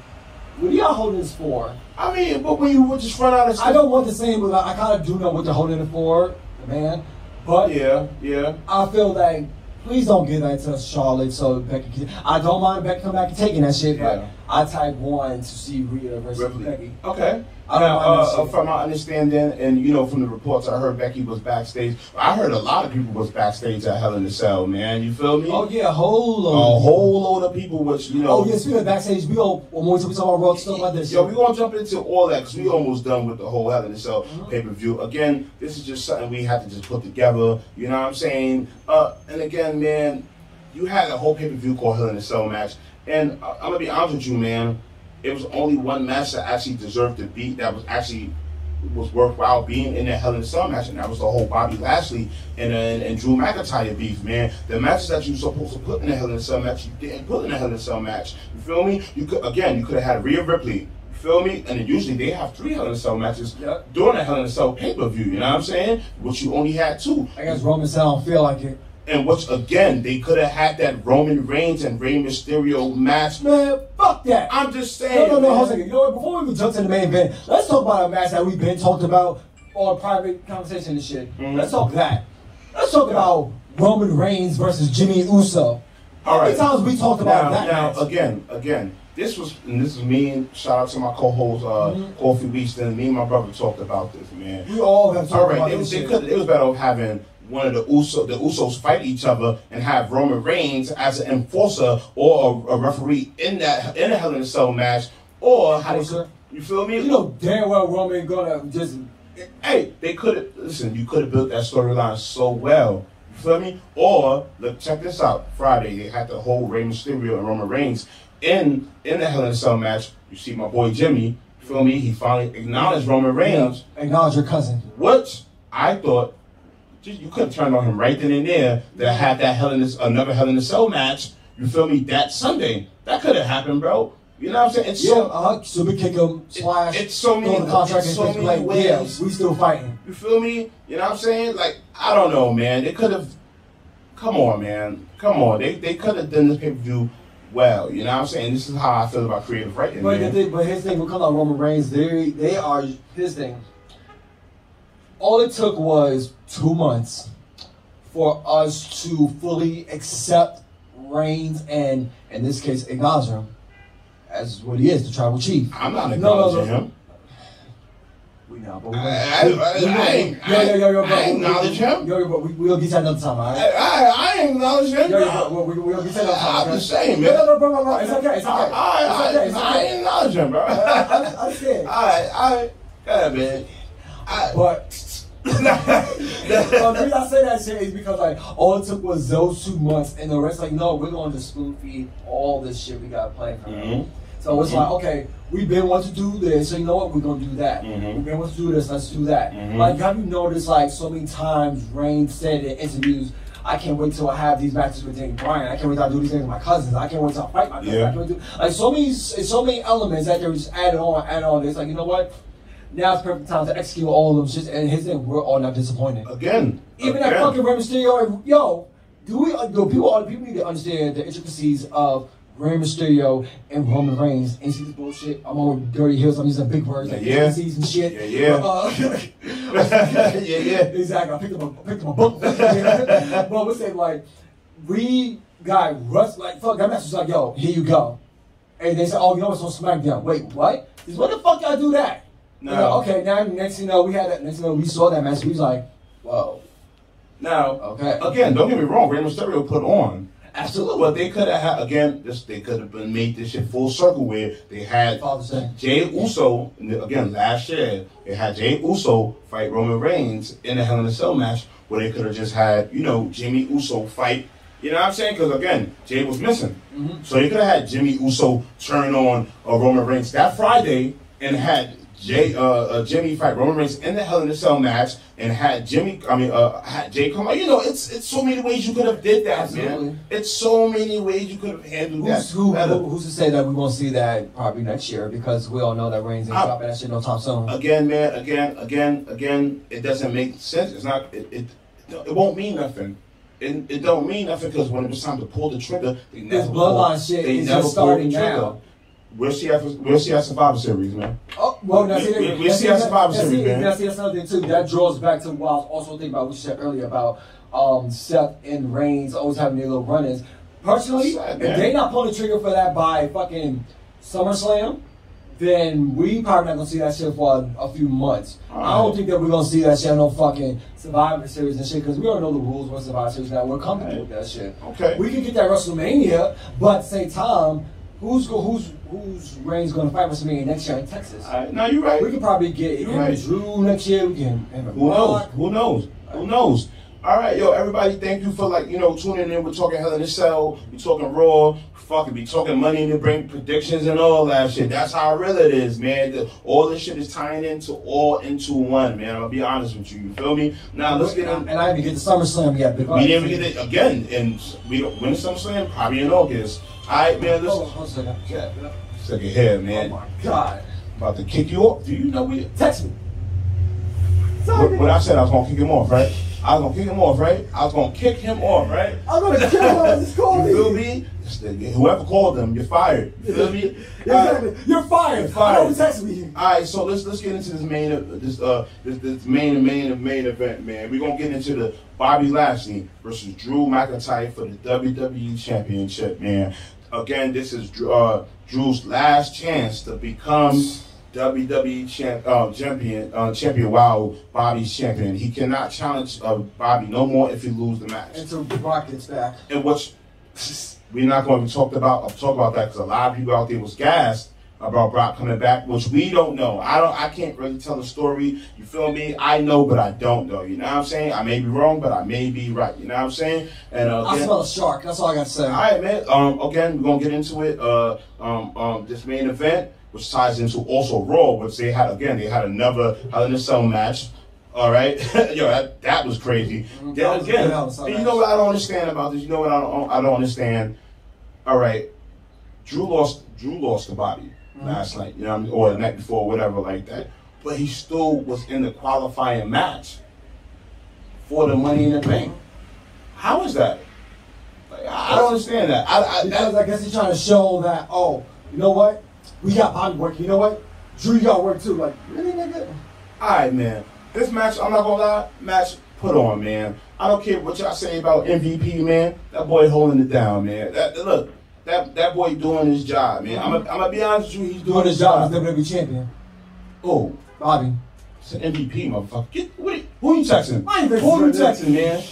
what are y'all holding this for? I mean, but when you would just run out of stuff. I don't want to say, but I, I kind of do know what they're holding it for, man. But Yeah, yeah. I feel like please don't give that to Charlotte so Becky can. I don't mind Becky coming back and taking that shit, Yeah. I type one to see Rhea versus Ripley. Becky. Okay. I don't now, mind uh, from my understanding, and you know, from the reports I heard, Becky was backstage. I heard a lot of people was backstage at Hell in the Cell, man. You feel me? Oh yeah, a whole A load. whole load of people, which you know. Oh yeah, speaking of backstage, we all when we talk about Raw stuff like this. Yo, we gonna jump into all that because we almost done with the whole Hell in the Cell Mhm. pay per view. Again, this is just something we had to just put together. You know what I'm saying? Uh, and again, man, you had a whole pay per view called Hell in the Cell match, and uh, I'm gonna be honest with you, man. It was only one match that actually deserved to beat. That was actually was worthwhile being in that Hell in the Cell match, and that was the whole Bobby Lashley and and, and Drew McIntyre beef, man. The matches that you were supposed to put in the Hell in the Cell match, you didn't put in the Hell in the Cell match. You feel me? You could again, you could have had Rhea Ripley. You feel me? And then usually they have three Hell in a Cell matches Yeah. during the Hell in a Cell pay per view. You know what I'm saying? Which you only had two. I guess Roman said I don't feel like it. And which again, they could have had that Roman Reigns and Rey Mysterio match. Man, fuck that. I'm just saying. no, no, no, hold a man. second. You know what? Before we even jump to the main event, let's talk about a match that we've been talked about on private conversation and shit. Mhm. Let's talk that. Let's talk about Roman Reigns versus Jimmy Uso. All right. How many times we talked about now, that now match? again, again, this was and this is me and shout out to my co-host uh, Mhm. Kofi Weedston. Me and my brother talked about this, man. we all have talked All right, about they, this they shit. could. It was better having one of the Uso, the Usos fight each other and have Roman Reigns as an enforcer or a, a referee in that in a Hell in a Cell match, or how they you feel me? You know damn well Roman gonna just hey, they could have listen. You could have built that storyline so well. You feel me? Or look, check this out. Friday they had the whole Rey Mysterio and Roman Reigns in in the Hell in a Cell match. You see my boy Jimmy. You feel me? He finally acknowledged Roman Reigns, acknowledge your cousin. What I thought just, you could have turned on him right then and there to have that Hell in this another Hell in the Cell match. You feel me? That Sunday, that could have happened, bro. You know what I'm saying? It's Yeah, so uh-huh. Super kick him, slash, it's so many- the contract it's so many like, yeah, we still fighting. You feel me? You know what I'm saying? Like, I don't know, man. They could have. Come on, man. Come on. They they could have done this pay per view well. You know what I'm saying? This is how I feel about creative writing, But the thing, but his thing, we come out Roman Reigns. They they are his thing. All it took was two months for us to fully accept Reigns and, in this case, acknowledge him as what he is, the tribal chief. I'm not No, no, acknowledging no. him. We know, but we, I- I- we- I- we- I ain't- yo, yo, yo, yo, I bro, we- acknowledge him. Yo, yo, but we, we'll get to that another time, all I, right? I, I ain't acknowledge him. Yo, yo, bro. bro, we, we, we'll get to that another time. I'm okay? just saying, No, man. no, no, bro, bro, bro. It's okay, it's okay. I, I, It's okay, it's I, I ain't acknowledge him, bro. I, I, I understand. (laughs) Alright, alright. Yeah, man. I, But the reason I say that shit is because like all it took was those two months, and the rest like no, we're going to spoon feed all this shit we got planned for. Mhm. So it's like okay, we've been wanting to do this, so you know what, we're gonna do that. Mhm. We've been wanting to do this, let's do that. Mhm. Like have you noticed like so many times Rain said in interviews. I can't wait till I have these matches with Daniel Bryan. I can't wait till I do these things with my cousins. I can't wait till I fight my cousins. Yeah. I can't wait to, like so many, so many elements that they just added on, added on. It's like you know what? Now it's perfect time to execute all of them shit. And his thing, we're all not disappointed. again. Even again. that fucking Rey Mysterio, yo, do we? uh, Do people? People need to understand the intricacies of Rey Mysterio and Roman Reigns. And see this bullshit. I'm on dirty Heelz. I'm using big words like Yeah. intricacies and shit. Yeah, yeah. Uh, (laughs) yeah, yeah. (laughs) exactly. I picked up a, I picked up a book. (laughs) but we're saying like we got Russ like fuck that was like yo here you go, and they said oh you know what's on SmackDown. Wait what? Is when the fuck y'all do that? No. You know, okay, now next thing you know we had that. Next thing you know we saw that match. We was like, whoa, Now, okay, again, don't get me wrong. Rey Mysterio put on. absolutely. But they could have had again. This they could have been made this shit full circle where they had. Jay Uso again last year. They had Jay Uso fight Roman Reigns in a Hell in a Cell match where they could have just had you know Jimmy Uso fight. You know what I'm saying? Because again, Jay was missing, so you could have had Jimmy Uso turn on uh, Roman Reigns that Friday and had. Jay, uh, uh, Jimmy fight Roman Reigns in the Hell in a Cell match, and had Jimmy, I mean, uh, had Jay come out. You know, it's it's so many ways you could have did that, Absolutely. man. It's so many ways you could have handled Who's, that who, who, who's to say that we won't see that probably next year because we all know that Reigns ain't dropping that shit no time soon. again, man, again, again, again, it doesn't make sense. It's not. It it, it won't mean nothing. It, it don't mean nothing because when it was time to pull the trigger, they never This bloodline pulled- shit they is just starting now. We'll see after we'll see after Survivor Series, man. Oh, well, now We- see, we- we now see that- Survivor now Series, see, man. now see, that's another thing too. That draws back to what I was also thinking about what you said earlier about um, Seth and Reigns always having their little run-ins. Personally, Sad, if they not pulling the trigger for that by fucking SummerSlam, then we probably not gonna see that shit for a, a few months. I don't think that we're gonna see that shit on no fucking Survivor Series and shit because we already know the rules for Survivor Series now. We're comfortable with that shit. Okay. We can get that WrestleMania, but same time, who's go, who's who's Reigns gonna fight WrestleMania next year in Texas? Right, no, you're right. We could probably get him right. Drew next year. We can and Who knows? Who knows? Who knows? All right, yo, everybody, thank you for like you know tuning in. We're talking Hell in a Cell. We're talking Raw. Fucking be talking money in the bank predictions and all that shit. That's how real it is, man. The- all this shit is tying into all into one, man. I'll be honest with you. You feel me? Now let's get in. And I didn't get the SummerSlam yet. We didn't even get it again, and we don't win SummerSlam probably in August. All right, man. Hold on, Listen, hold on a second. Yeah. stick your head, Oh man. my god. About to kick you off. Do you know we? Text me. What, what I said, I was gonna kick him off, right? I was gonna kick him off, right? I was gonna kick him off, right? I'm gonna kill him. I just called (laughs) You feel me. the- Whoever called them, you're fired. You feel me? (laughs) Exactly. You're fired. You're fired. Who texted me. All right, so let's let's get into this main uh, this uh this, this main main main event, man. We're gonna get into the Bobby Lashley versus Drew McIntyre for the WWE Championship, man. Again, this is uh, Drew's last chance to become WWE champ, uh, champion. Uh, champion while Bobby's champion. He cannot challenge uh, Bobby no more if he loses the match. Until Brock gets back. And what's (laughs) we're not going to talk about talk about that because a lot of people out there was gassed about Brock coming back, which we don't know. I don't. I can't really tell the story. You feel me? I know, but I don't know. You know what I'm saying? I may be wrong, but I may be right. You know what I'm saying? And uh, I smell a shark. That's all I got to say. all right, man. Um, again, we're gonna get into it. Uh, um, um, this main event, which ties into also Raw, which they had again. They had another Hell in a Cell match. All right, (laughs) yo, that, that was crazy. Mhm. Yeah, That was again, good Hell in a Cell and you know what I don't understand about this? You know what I don't, I don't understand? All right, Drew lost. Drew lost to Bobby Mm-hmm. Last night. You know, I mean? or the night before, whatever, like that. But he still was in the qualifying match for the Money in the Bank. How is that? Like, I don't understand that. I, I, Because I guess he's trying to show that, oh, you know what? We got Bobby working. You know what? Drew, you got work too. Like, really, nigga? All right, man. This match, I'm not gonna lie, match put on, man. I don't care what y'all say about MVP, man. That boy holding it down, man. That look, that that boy doing his job, man. I'm gonna I'm gonna be honest with you, he's doing, Doing his job as WWE champion. Oh, Bobby. it's an MVP, motherfucker. Get what? Who you texting? I ain't Who you texting. texting, man?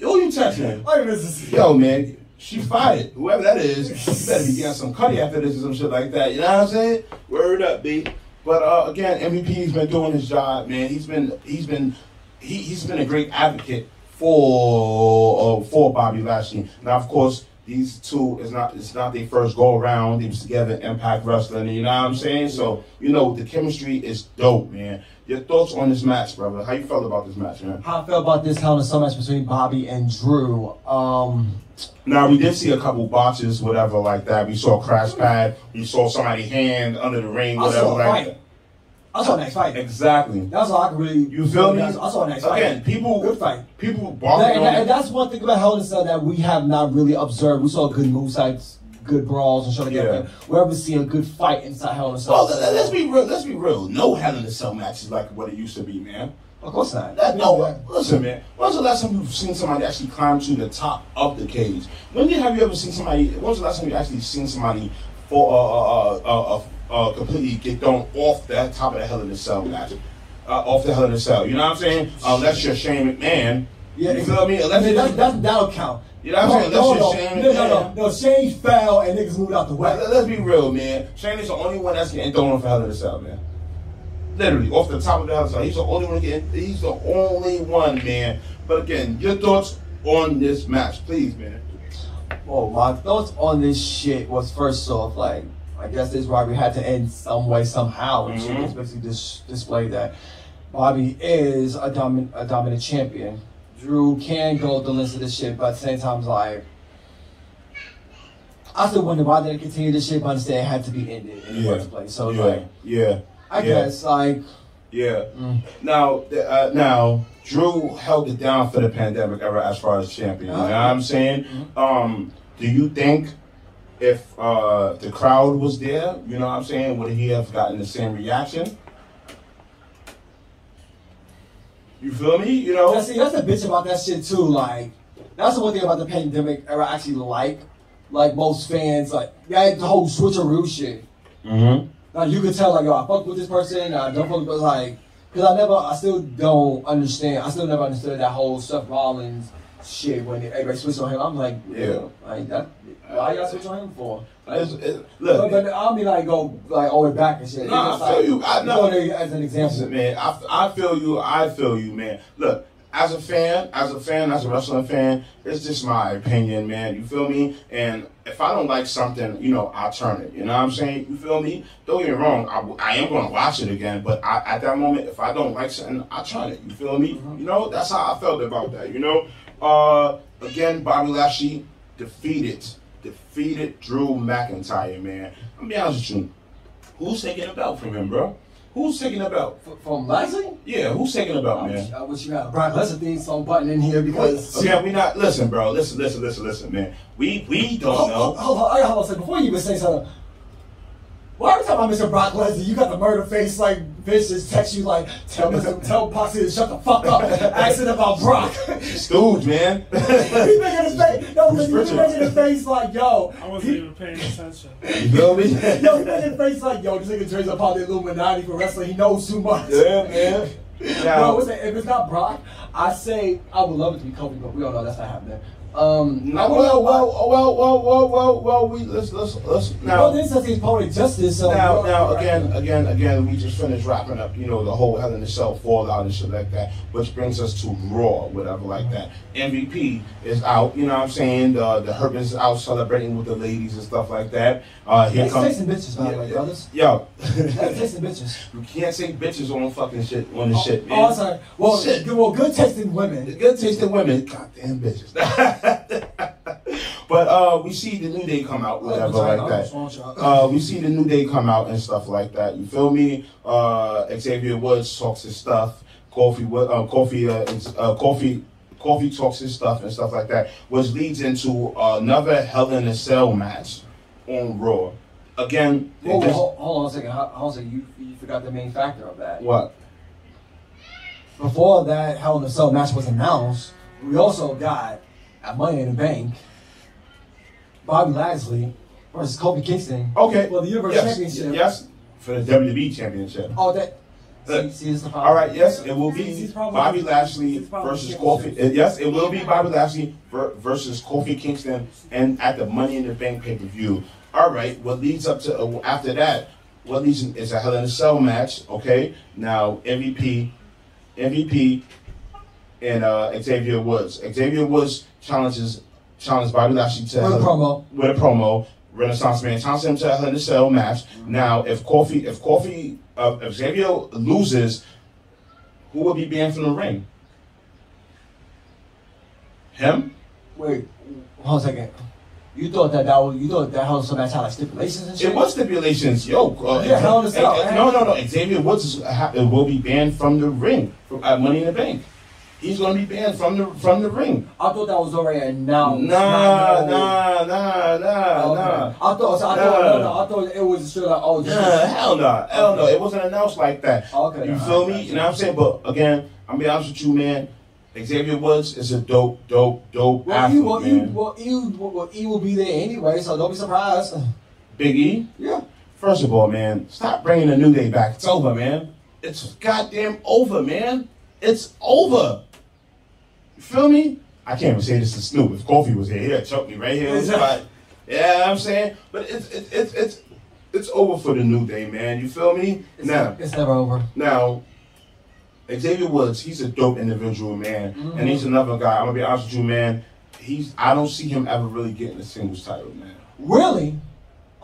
Who you texting? Like this Yo, man, she fired. Whoever that is, you better be getting some cutty after this or some shit like that. You know what I'm saying? Word up, B. But uh, again, MVP's been doing his job, man. He's been he's been he, he's been a great advocate for uh, for Bobby Lashley. Now, of course, these two is not it's not their first go around. They was together in Impact Wrestling. You know what I'm saying? So you know the chemistry is dope, man. Your thoughts on this match, brother? How you felt about this match, man? how I felt about this Hell in a Cell match between Bobby and Drew. Um, Now we did see a couple botches, whatever like that. We saw crash pad. We saw somebody hand under the ring, whatever a like fight. I saw a nice fight. Exactly. That's all I can really. You feel me? I saw a nice fight. Again, people Good fight. People That- and, that- and that's one thing about Hell in a Cell that we have not really observed. We saw good move sites, good brawls, and shit like Yeah. that. We ever see a good fight inside Hell in a Cell? Well, let- let's be real. Let's be real. No Hell in a Cell match is like what it used to be, man. of course not. That, no, way. listen, man. When's the last time you've seen somebody actually climb to the top of the cage? When did have you ever seen somebody? When's the last time you actually seen somebody for uh uh uh, uh, uh completely get thrown off the top of the Hell in a Cell match? Uh, off the Hell in a Cell. You know what I'm saying? Unless you're Shane McMahon. Yeah, you feel me? I Unless mean, you're that, that, that'll count. You know what I'm saying? No, Unless no, no, no, no, no. Shane fell and niggas moved out the way. Let, let's be real, man. Shane is the only one that's getting thrown off the Hell in a Cell, man. Literally, off the top of the Hell in a Cell. He's the only one getting. He's the only one, man. But again, your thoughts on this match, please, man. Well, my thoughts on this shit was first off, like, I guess this robbery had to end some way, somehow. And Mhm. was basically dis- displayed that Bobby is a dominant, a dominant champion. Drew can go the lengths of this shit, but at the same time, it's like, I still wonder why they didn't continue this shit, but I understand it had to be ended in the Yeah. first place. So, yeah, like, yeah, I yeah. guess, like, yeah. Mm. Now, uh, now, Drew held it down for the pandemic era as far as champion. You know what I'm saying? Mm-hmm. Um, do you think if uh, the crowd was there, you know what I'm saying, would he have gotten the same reaction? You feel me? You know? Yeah, see, that's the bitch about that shit too. Like, that's the one thing about the pandemic era I actually like. Like most fans, like that whole switcheroo shit. Mm-hmm. Like you could tell, like, yo, I fuck with this person, I don't fuck with, like, because I never, I still don't understand. I still never understood that whole Seth Rollins shit when everybody switched on him. I'm like, Yeah. like that. Why y'all switch on him for? It's, it's, look, but I'll be like go like all the way back and shit. Nah, I feel like, you. I- no. only as an example. man, I, I feel you. I feel you, man. Look, as a fan, as a fan, as a wrestling fan, it's just my opinion, man. You feel me? And if I don't like something, you know, I'll turn it. You know what I'm saying? You feel me? Don't get me wrong. I, I am going to watch it again, but I, at that moment, if I don't like something, I'll turn it. You feel me? Mm-hmm. You know, that's how I felt about that. You know, uh, again, Bobby Lashley defeated, defeated Drew McIntyre, man. I'm gonna be honest with you. Who's taking the belt from him, bro? Who's taking the belt? F- From Lashley? Yeah, who's taking the belt, I wish, man? I wish you had a Brock Lesnar theme song button in here because. Okay, we not listen, bro. Listen, listen, listen, listen, man. We we don't Hold, hold, know. hold on, I hold on a second. Before you even say something, why every time I mention Brock Lesnar, you got the murder face like bitch just text you like, tell Mr. tell Poxy to shut the fuck up, asking about Brock. Stooge, man. (laughs) he making his face, no, because Bruce he making his face like, yo, I wasn't he, even paying attention. you feel me? yo, he making his face like, yo, this nigga dreams about the Illuminati for wrestling. He knows too much. Yeah, man. Bro, Now, what's that? if it's not Brock, I say I would love it to be Kobe, but we all know that's not happening. Um, I no, well, well, well, well, well, well, well, we let's let's let's now. Well, now. this says he's poetic justice. So Now, now, again, again, again, we just finished wrapping up, you know, the whole Hell in the Cell fallout and shit like that, which brings us to Raw, whatever like that. MVP is out, you know what I'm saying? The the Herb is out celebrating with the ladies and stuff like that. Uh, here Nice comes chasing bitches, by the way, brothers. Yo, Tasting bitches. You can't say bitches on fucking shit on the shit, man. Oh, I'm sorry. Well, Shit. good, well, good tasting women. good tasting women, goddamn bitches. (laughs) but uh, we see the new day come out, whatever like that. Uh, we see the new day come out and stuff like that. You feel me? Uh, Xavier Woods talks his stuff. Kofi, uh, Kofi, uh, uh, Kofi, Kofi talks his stuff and stuff like that, which leads into another Hell in a Cell match on Raw. Again, Whoa, whoa, just- hold, hold on a second. Hold on a second. You, you forgot the main factor of that. what? Before that Hell in a Cell match was announced, we also got at Money in the Bank, Bobby Lashley versus Kofi Kingston. Okay. Well, the Universal yes, Championship. Yes, for the WWE Championship. Oh, that. Uh, See, see, this is the All right, yes, it will be see, Bobby Lashley versus. Kofi. Yes, it will be Bobby Lashley versus Kofi Kingston, and at the Money in the Bank pay per view. All right, what leads up to uh, after that? What leads is a Hell in a Cell match. Okay, now MVP, MVP, and uh, Xavier Woods. Xavier Woods challenges challenges Bobby Lashley to With a promo. with a promo. Renaissance Man challenges him to a Hell in a Cell match. Now, if Kofi, if Kofi, uh, if Xavier loses, who will be banned from the ring? Him? Wait, hold on a second. You thought that that was, you thought that a Cell had like stipulations and shit? It was stipulations, yo. Uh, Yeah, Hell in a Cell, uh. No, no, no. Xavier Woods is, ha- will be banned from the ring from uh, Money in the Bank. He's to be banned from the from the ring. I thought that was already announced. Nah, no. nah, nah, nah, Okay. nah. I thought, so I thought, Nah. no, no, I thought it was straight like, oh, just, Nah, hell no, hell no. It wasn't announced like that. Okay, you nah, feel me? You know what I'm saying? But again, I'm be honest with you, man. Xavier Woods is a dope, dope, dope well, athlete, E, well, E, man. well, E, well, E will be there anyway, so don't be surprised. Big E. Yeah. First of all, man, stop bringing the New Day back. It's over, man. It's goddamn over, man. It's over. You feel me? I can't even say this to Snoop. If Kofi was here, he'd choke me right here. (laughs) the. Yeah, I'm saying, but it's it's it's it's it's over for the New Day, man. You feel me? It's, now, it's never over. Now, Xavier Woods, he's a dope individual, man, Mm-hmm. and he's another guy. I'm gonna be honest with you, man. He's I don't see him ever really getting a singles title, man. Really?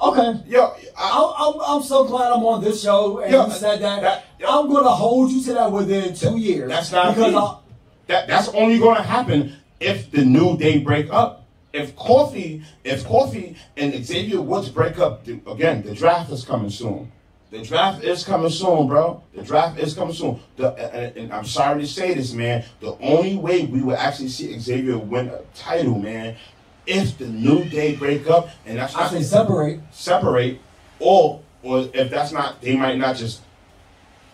Okay. Yo, I, I'm, I'm, I'm so glad I'm on this show and Yeah, you said that. that- yeah. I'm gonna hold you to that within two years. that's not because. I, that that's only gonna happen if the New Day break up. If Kofi, if Kofi and Xavier Woods break up, again, the draft is coming soon. The draft is coming soon, bro. The draft is coming soon. The, and, and I'm sorry to say this, man. The only way we will actually see Xavier win a title, man, if the New Day break up, and that's I say separate. separate, or or if that's not, they might not just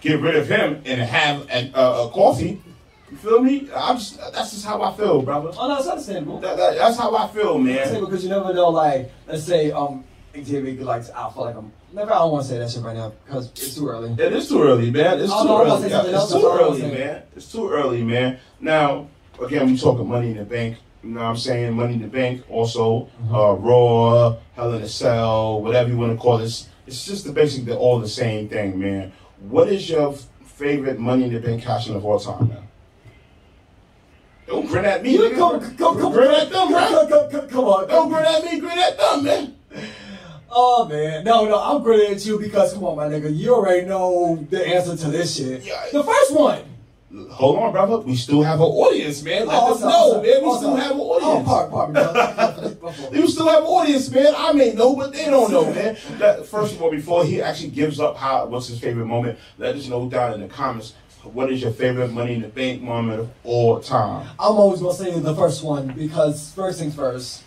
get rid of him and have a, a, a coffee. You feel me? I'm just that's just how I feel, brother. Oh no, it's understandable. That, that, that's how I feel, man. because you never know. Like, let's say um Likes I feel like I'm. Never. I don't want to say that shit right now because it's too early. It is too early, man. It's too no, I was early. something It's too That's all I was early, man. It's too early, man. Now, again, we talking money in the bank. You know what I'm saying? Money in the bank. Also, Mm-hmm. uh, Raw, Hell in a Cell, whatever you want to call this. It's just the basic, they're all the same thing, man. What is your favorite Money in the Bank cash in of all time, man? Don't grin at me. Come, come, come, Grin at them, right? come, come, come on. Don't grin at me, grin at them, man. Oh man, no, no, I'm grinning at you because come on, my nigga, you already know the answer to this shit. Yeah. The first one. Hold on, brother. We still have an audience, man. Let Oh, us know, man. We Oh, still have an audience. Oh, audience. pardon, pardon, pardon. (laughs) You still have an audience, man. I may know, but they don't know, man. That, first of all, before he actually gives up how what's his favorite moment, let us know down in the comments. What is your favorite Money in the Bank moment of all time? I'm always gonna say the first one because first things first.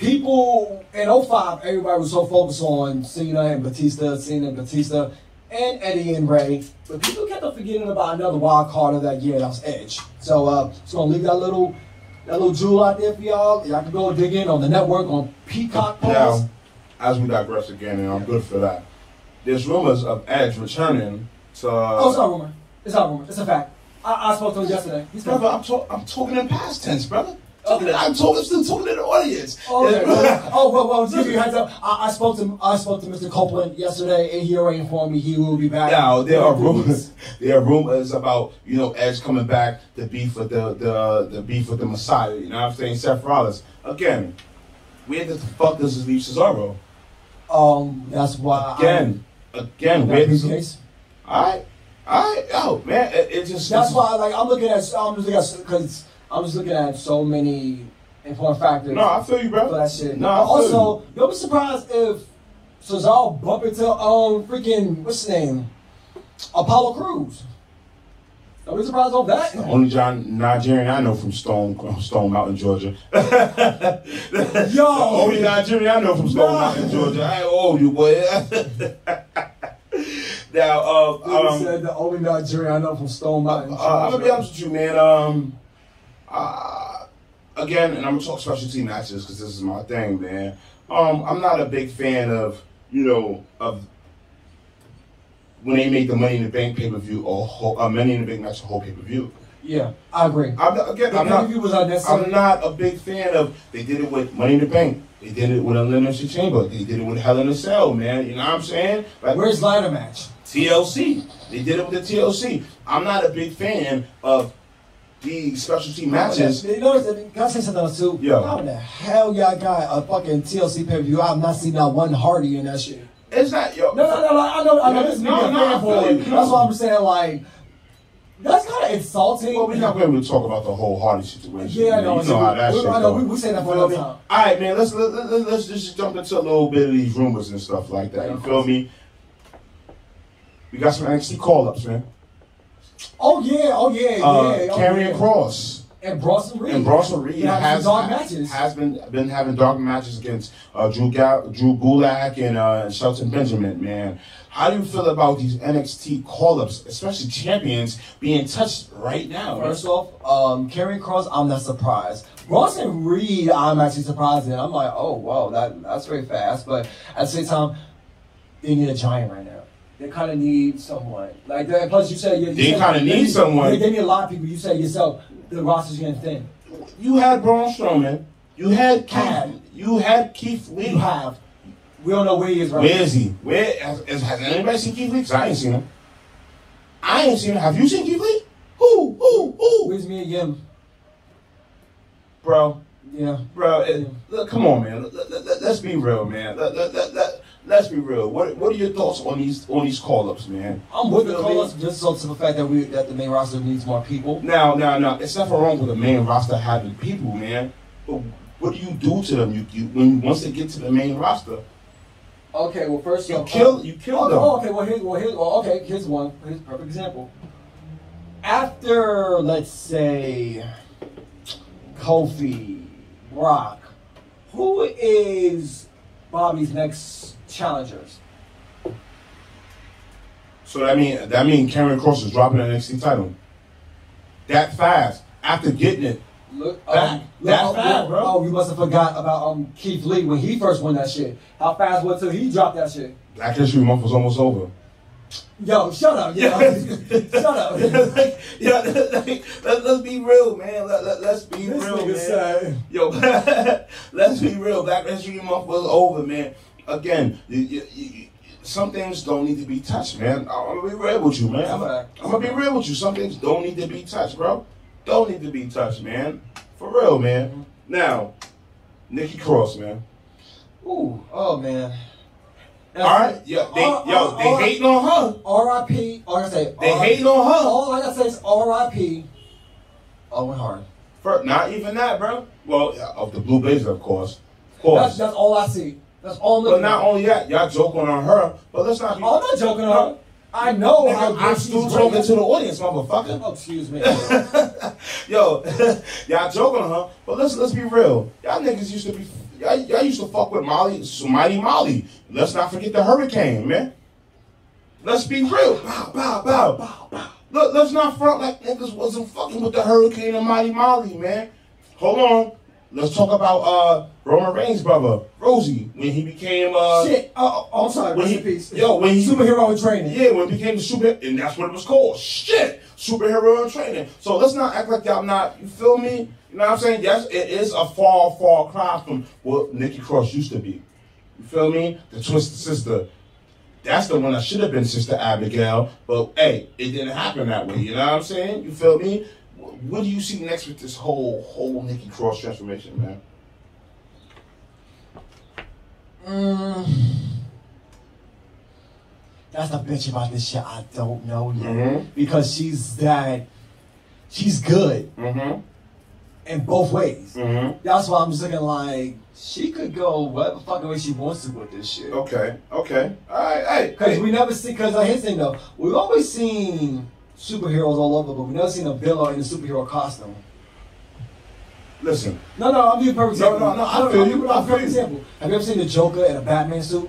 People in 05, everybody was so focused on Cena and Batista, Cena and Batista, and Eddie and Rey. But people kept on forgetting about another wild card of that year, that was Edge. So uh just gonna leave that little that little jewel out there for y'all. Y'all can go dig in on the network on Peacock. Now, as we digress again, and I'm good for that. There's rumors of Edge returning to. Oh, it's not a rumor. It's not a rumor. It's a fact. I, I spoke to him yesterday. He's brother. I'm, talk- I'm talking in past tense, brother. Okay. I'm talking, still talking to the audience. Okay. (laughs) oh well, well, give you heads up, I, I spoke to I spoke to Mr. Copeland yesterday, and he already informed me he will be back. Now there are in a few weeks. rumors. (laughs) There are rumors about you know Edge coming back to beef with the the the beef with the Messiah. You know what I'm saying? Seth Rollins again. Where the fuck does this leave Cesaro? Um, that's why. Again, again, That where briefcase. All right, all right. oh man, it, it just That's why, like, I'm looking at, I'm just looking at, because I'm just looking at so many important factors No, I feel you, bro. for that shit. No, I feel also, you'll be surprised if Cesaro bump into um freaking what's his name, Apollo Crews. Don't be surprised on that. The only John Nigerian I know from Stone Stone Mountain, Georgia. (laughs) the Yo, only Nigerian I know from Stone Nah. Mountain, Georgia. I owe you, boy. (laughs) now, uh, um, said the only Nigerian I know from Stone Mountain. uh, I'm gonna be honest with you, man. Um, uh, again, and I'm gonna talk specialty matches because this is my thing, man. Um, I'm not a big fan of you know of when they make the Money in the Bank pay per view or whole, uh, Money in the Bank match a whole pay per view. Yeah, I agree. I'm not, again, The I'm not. was unnecessary. I'm not a big fan of. They did it with Money in the Bank. They did it with Elimination Chamber. They did it with Hell in a Cell, man. You know what I'm saying? Like Where's ladder match? TLC. They did it with the TLC. I'm not a big fan of these specialty oh, matches. You know, can I say something else too? Yeah. How the hell y'all got a fucking TLC pay per view? I've not seen not one Hardy in that shit. It's not yo. No, no, no, no I know, I know Yeah, this is no, no, no, you. That's why I'm saying like, that's kind of insulting. Well, we're not going to talk about the whole Hardy situation. Yeah, I know. You know how that we, shit I know. We, we say that for a long time. right, man. Let's let, let, let's just jump into a little bit of these rumors and stuff like that. You feel me? We got some NXT call ups, man. Oh yeah, oh yeah, Uh, yeah. oh, Karrion yeah. Kross and Bronson Reed. and Bronson Reed has, dark matches. has been been having dark matches against uh, Drew Ga- Drew Gulak and uh, Shelton Benjamin. Man, how do you feel about these NXT call ups, especially champions, being touched right now? man? First off, um, Karrion Kross, I'm not surprised. Bronson Reed, I'm actually surprised in. I'm like, oh wow, that that's very fast. But at the same time, they need a giant right now. They kind of need someone like that. Plus, you said you, They kinda need they- someone. They, they need a lot of people. You said yourself, the roster's getting thin. You had Braun Strowman. You had Keith. Had. You had Keith Lee. You have. We don't know where he is right Where now. is he? Where has, has anybody seen Keith Lee? I ain't seen him. I ain't seen him. Have you seen Keith Lee? Who? Who? Who? Where's Mia Yim? Bro, Yeah. bro. It, look, come on, man. Let, let, let, us be real, man. Let, let, let, let, let's be real. What What are your thoughts on these on these call ups, man? I'm with the call-ups just so to the fact that we that the main roster needs more people. Now, now, now. It's nothing wrong with the main roster having people, man. But what do you do to them? You, you when once they get to the main roster, Okay, well first you off, kill you kill Oh, them. oh, okay. Well, here's well, here's well, okay. Here's one. Here's a perfect example. After let's say Kofi, Brock, who is Bobby's next challengers? So that mean that mean Karrion Kross is dropping the NXT title. That fast after getting it. Look, That- um, that look, fast, oh, bro. Oh, you must have forgot about um Keith Lee when he first won that shit. How fast was it till he dropped that shit? Black History Month was almost over. Yo, shut up. Yo, (laughs) shut up. (laughs) like, yeah, (laughs) like, let, let's be real, man. Let, let, let's be This real, man. Yo, let's be real. Black History Month was over, man. Again, you, you, you, some things don't need to be touched, man. I'm gonna be real with you, man. I'm, I'm gonna be real with you. Some things don't need to be touched, bro. Don't need to be touched, man. For real, man. Mm-hmm. Now, Nikki Cross, man. Ooh, oh man. All right, yo, they, All- yo, they all- hating on her. R.I.P. All I say, They R- hating on her. All I gotta say is R.I.P. Owen Hart. For, not even that, bro. Well, yeah, of the Blue Blazer, of course, of course. That's, that's all I see. That's all But not only that, y'all joking on her. But let's not. Oh, I'm not joking on her. I know how Nigga, good I'm still great. talking to the audience, motherfucker. Oh, excuse me. (laughs) Yo, (laughs) y'all joking on her, but let's let's be real. Y'all niggas used to be, y'all, y'all used to fuck with Molly, Mighty Molly. Let's not forget the Hurricane, man. Let's be real. Bow, bow, bow, bow, bow. Look, let's not front like niggas wasn't fucking with the Hurricane and Mighty Molly, man. Hold on. Let's talk about uh Roman Reigns' brother, Rosey, when he became uh Shit. Oh, oh, I'm sorry. When he- peace. yo, when he- superhero in training. Yeah, when he became the super, and that's what it was called. Shit, superhero in training. So let's not act like y'all not. You feel me? You know what I'm saying? Yes, it is a far, far cry from what Nikki Cross used to be. You feel me? The twisted sister. That's the one that should have been Sister Abigail, but hey, it didn't happen that way. You know what I'm saying? You feel me? Wh- What do you see next with this whole whole Nikki Cross transformation, man? Mm. that's the bitch about this shit. I don't know yet Mhm. because she's that. She's good Mm-hmm. in both ways. Mm-hmm. That's why I'm just looking like she could go whatever fucking way she wants to with this shit. Okay. Okay. All right. Hey. Because we never see. Because like, here's the thing though, we've always seen superheroes all over, but we never seen a villain in a superhero costume. Listen. No, no, you a perfect example. no, no, I I'll feel you, a I feel you. example. Have you ever seen the Joker in a Batman suit?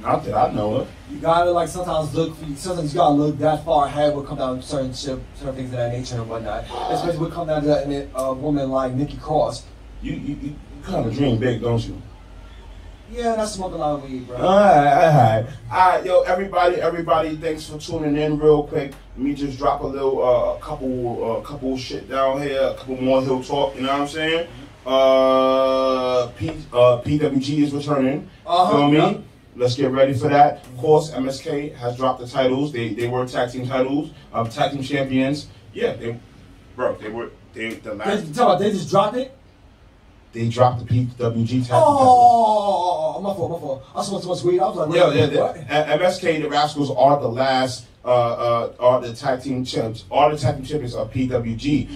Not that I know of. You gotta like sometimes look. Sometimes you gotta look that far ahead. What come down to certain shit, certain things of that nature and whatnot. Especially what come down to that a uh, woman like Nikki Cross. You you, you kind of dream big, don't you? Yeah, that's smoking a lot of weed, bro. All right, all right, all right, yo, everybody, everybody, thanks for tuning in real quick. Let me just drop a little, uh, a couple, uh, a couple shit down here, a couple more hill talk. You know what I'm saying? Uh, P, uh, PWG is returning. Uh-huh, Feel me? yeah. Let's get ready for that. Of course, MSK has dropped the titles. They they were tag team titles, um, tag team champions. Yeah, they, bro, they were they the They, last. tell about they just dropped it. They dropped the PWG tag. Oh, my fault, my fault. I too much weed. I was like, Yeah, yeah, yeah. MSK, the Rascalz are the last, uh, uh, are the tag team champs, are the tag team champions of PWG.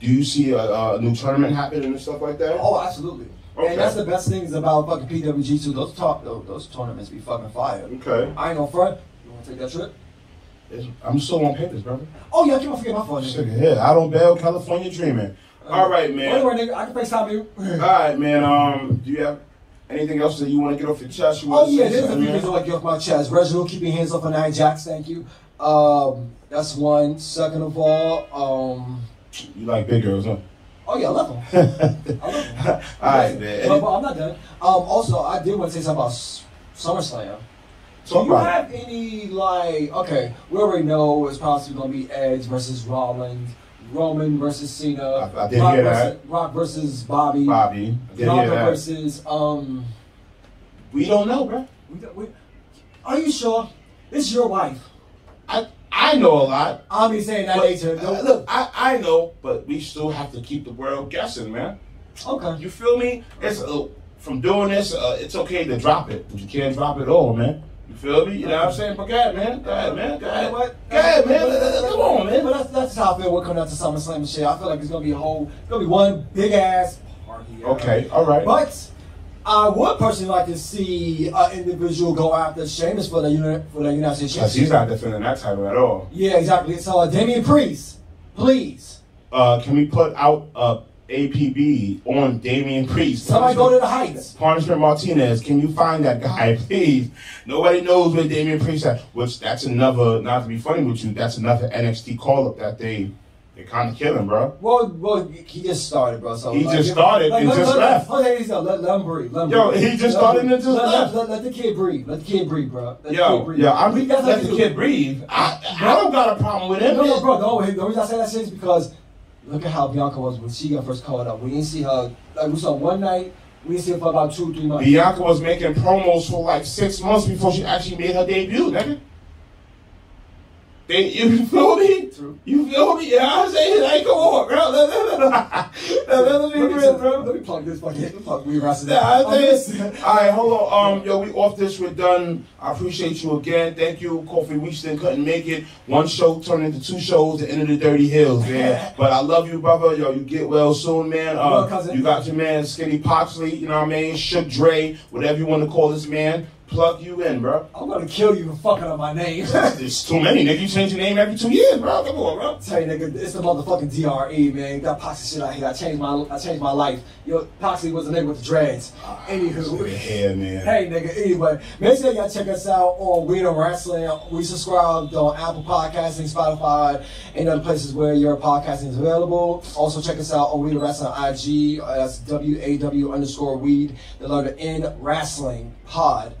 Do you see a, a new tournament happening and stuff like that? Oh, absolutely. Okay. And that's the best things about fucking PWG too. Those top, those, those tournaments be fucking fire. Okay. I ain't on front. You want to take that trip? It's- I'm still on papers, brother. Oh yeah, I on forgetting my phone. Yeah, out on bail, California dreaming. All right, man. Anyway, nigga, I can FaceTime you. All right, man. Um, do you have anything else that you want to get off your chest? You Oh yeah, there's a few things I like to get off my chest. Reginald, keep your hands off of Nia Jax. Thank you. Um, that's one. Second of all, um, You like big girls, huh? oh yeah, I love them. (laughs) I love him. All right, man. But, but I'm not done. Um, also, I did want to say something about SummerSlam. Do Talk you have any like? Okay, we already know it's possibly gonna be Edge versus Rollins, Roman versus Cena, I- I did Rock, hear versus, Rock versus Bobby, Bobby, I did hear that. versus um. We don't know, bro. We, we, are you sure? This is your wife. I I know a lot. I'll be saying that But, later. uh, look, I, I know, but we still have to keep the world guessing, man. okay. You feel me? It's uh, from doing this. Uh, it's okay to drop it, but you can't drop it all, man. You feel me? You know what I'm saying? But go ahead, man. Go ahead, man. Go You know what? Go ahead, man. Come on, But man. that's, that's how I feel. We're coming out to SummerSlam and shit. I feel like it's gonna be a whole, it's gonna be one big ass party. Okay, all right. But I would personally like to see an individual go after Sheamus for the uni- for the United States Because he's Championship. not defending that title at all. Yeah, exactly. So uh, Damian Priest, please. Uh, can we put out uh, APB on Damian Priest? Somebody go to the heights. Punishment Martinez, can you find that guy, (laughs) please? Nobody knows where Damian Priest at. Which that's another, not to be funny with you, that's another NXT call up that they they kind of kill him, bro. Well, well, he just started, bro. So He like, just started and let, just let, left. Let, let, let, let, let him breathe. Let him Yo, breathe. he just Let him started breathe. and just let, left. Let, let, let the kid breathe. Let the kid breathe, bro. Let the kid Yo, breathe. yo, I'm That's let the kid breathe. I, I don't got a problem with him. No, no, bro. No, the reason I say that shit is because look at how Bianca was when she got first called up. We didn't see her. Like we saw one night. We didn't see her for about two, three months. Bianca was making promos for like six months before she actually made her debut, nigga. They, you feel me? True. You feel me? You know what I'm saying? Like, come on, bro. Let, let, let, let, let me Let be me, real, bro. let me plug this fucking fuck we wrestling. Yeah, I think. All right, hold on. Um, yo, we off this. We're done. I appreciate you again. Thank you, Kofi Weedston. Couldn't make it. One show turned into two shows. The end of the Dirty Heelz, man. (laughs) but I love you, brother. Yo, you get well soon, man. Uh, Well, you got your man Skinny Poxley. You know what I mean? Shook Dre, whatever you want to call this man. Plug you in, bro. I'm gonna kill you for fucking up my name. There's too many, nigga. You change your name every two years, bro. Come on, bro. Tell you, nigga, it's the motherfucking DRE, man. Got Poxy shit out here. I changed my, I changed my life. Yo, Poxy was the nigga with the dreads. Ah, Anywho. Yeah, man. Hey nigga, anyway, make sure y'all check us out on We Don't Wrestling. We subscribed on Apple Podcasting, Spotify, and other places where your podcasting is available. Also check us out on We Don't Wrestling IG. That's W-A-W underscore Weed, the letter N Wrestling Pod.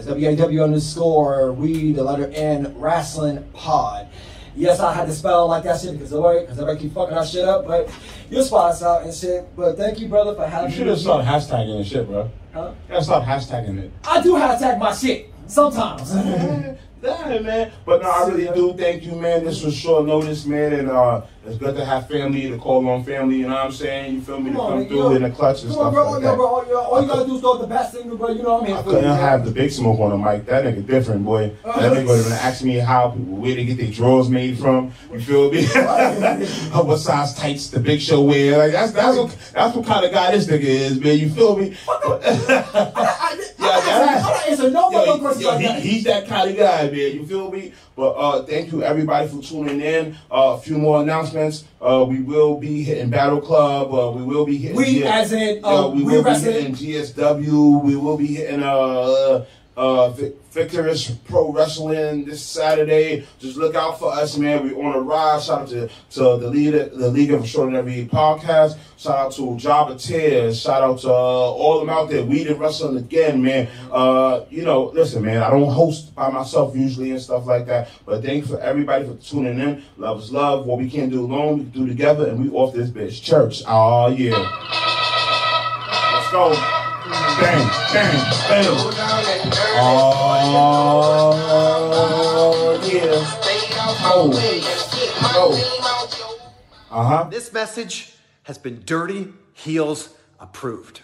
That's W-A-W underscore Weed, the letter N Wrestling Pod. Yes, I had to spell like that shit because everybody, because everybody keep fucking our shit up, but you'll spot us out and shit. But thank you, brother, for having me. You should have started hashtagging and shit, bro. Huh? You gotta start hashtagging it. I do hashtag my shit sometimes. (laughs) Yeah, man. But no, I really do thank you, man. This was short notice, man, and uh, it's good to have family to call on family. You know what I'm saying? You feel me? Come to on, come man, through in the clutch and stuff bro. like yo, that. bro. All, yo, all you gotta do is throw the best signal, bro. You know what I mean? I couldn't have the big smoke on the mic. That nigga different, boy. That nigga would have asking me how people where they get their drawers made from. You feel me? (laughs) what size tights the big show wear? Like that's that's what that's what kind of guy this nigga is, man. You feel me? (laughs) Yeah, that- I'm not answering no Yo, yo, like he- that. he's that kind of guy, man. You feel me? But uh, thank you everybody for tuning in. Uh, a few more announcements. Uh, we will be hitting Battle Club. Uh, we will be hitting. We, G- as in, Yo, uh, we we will be hitting GSW. We will be hitting uh, uh, Victorious Pro Wrestling this Saturday. Just look out for us, man. We on a rise. Shout out to, to the leader, the League of Extraordinary Podcast. Shout out to Jabba Tears. Shout out to uh, all of them out there. We did wrestling again, man. Uh, you know, listen, man. I don't host by myself usually and stuff like that. But thanks for everybody for tuning in. Love is love. What we can't do alone, we can do together, and we off this bitch. Church. Oh yeah. Let's go. Bang, bang, bang. Oh, yeah. Oh. Uh huh. This message has been Dirty Heelz approved.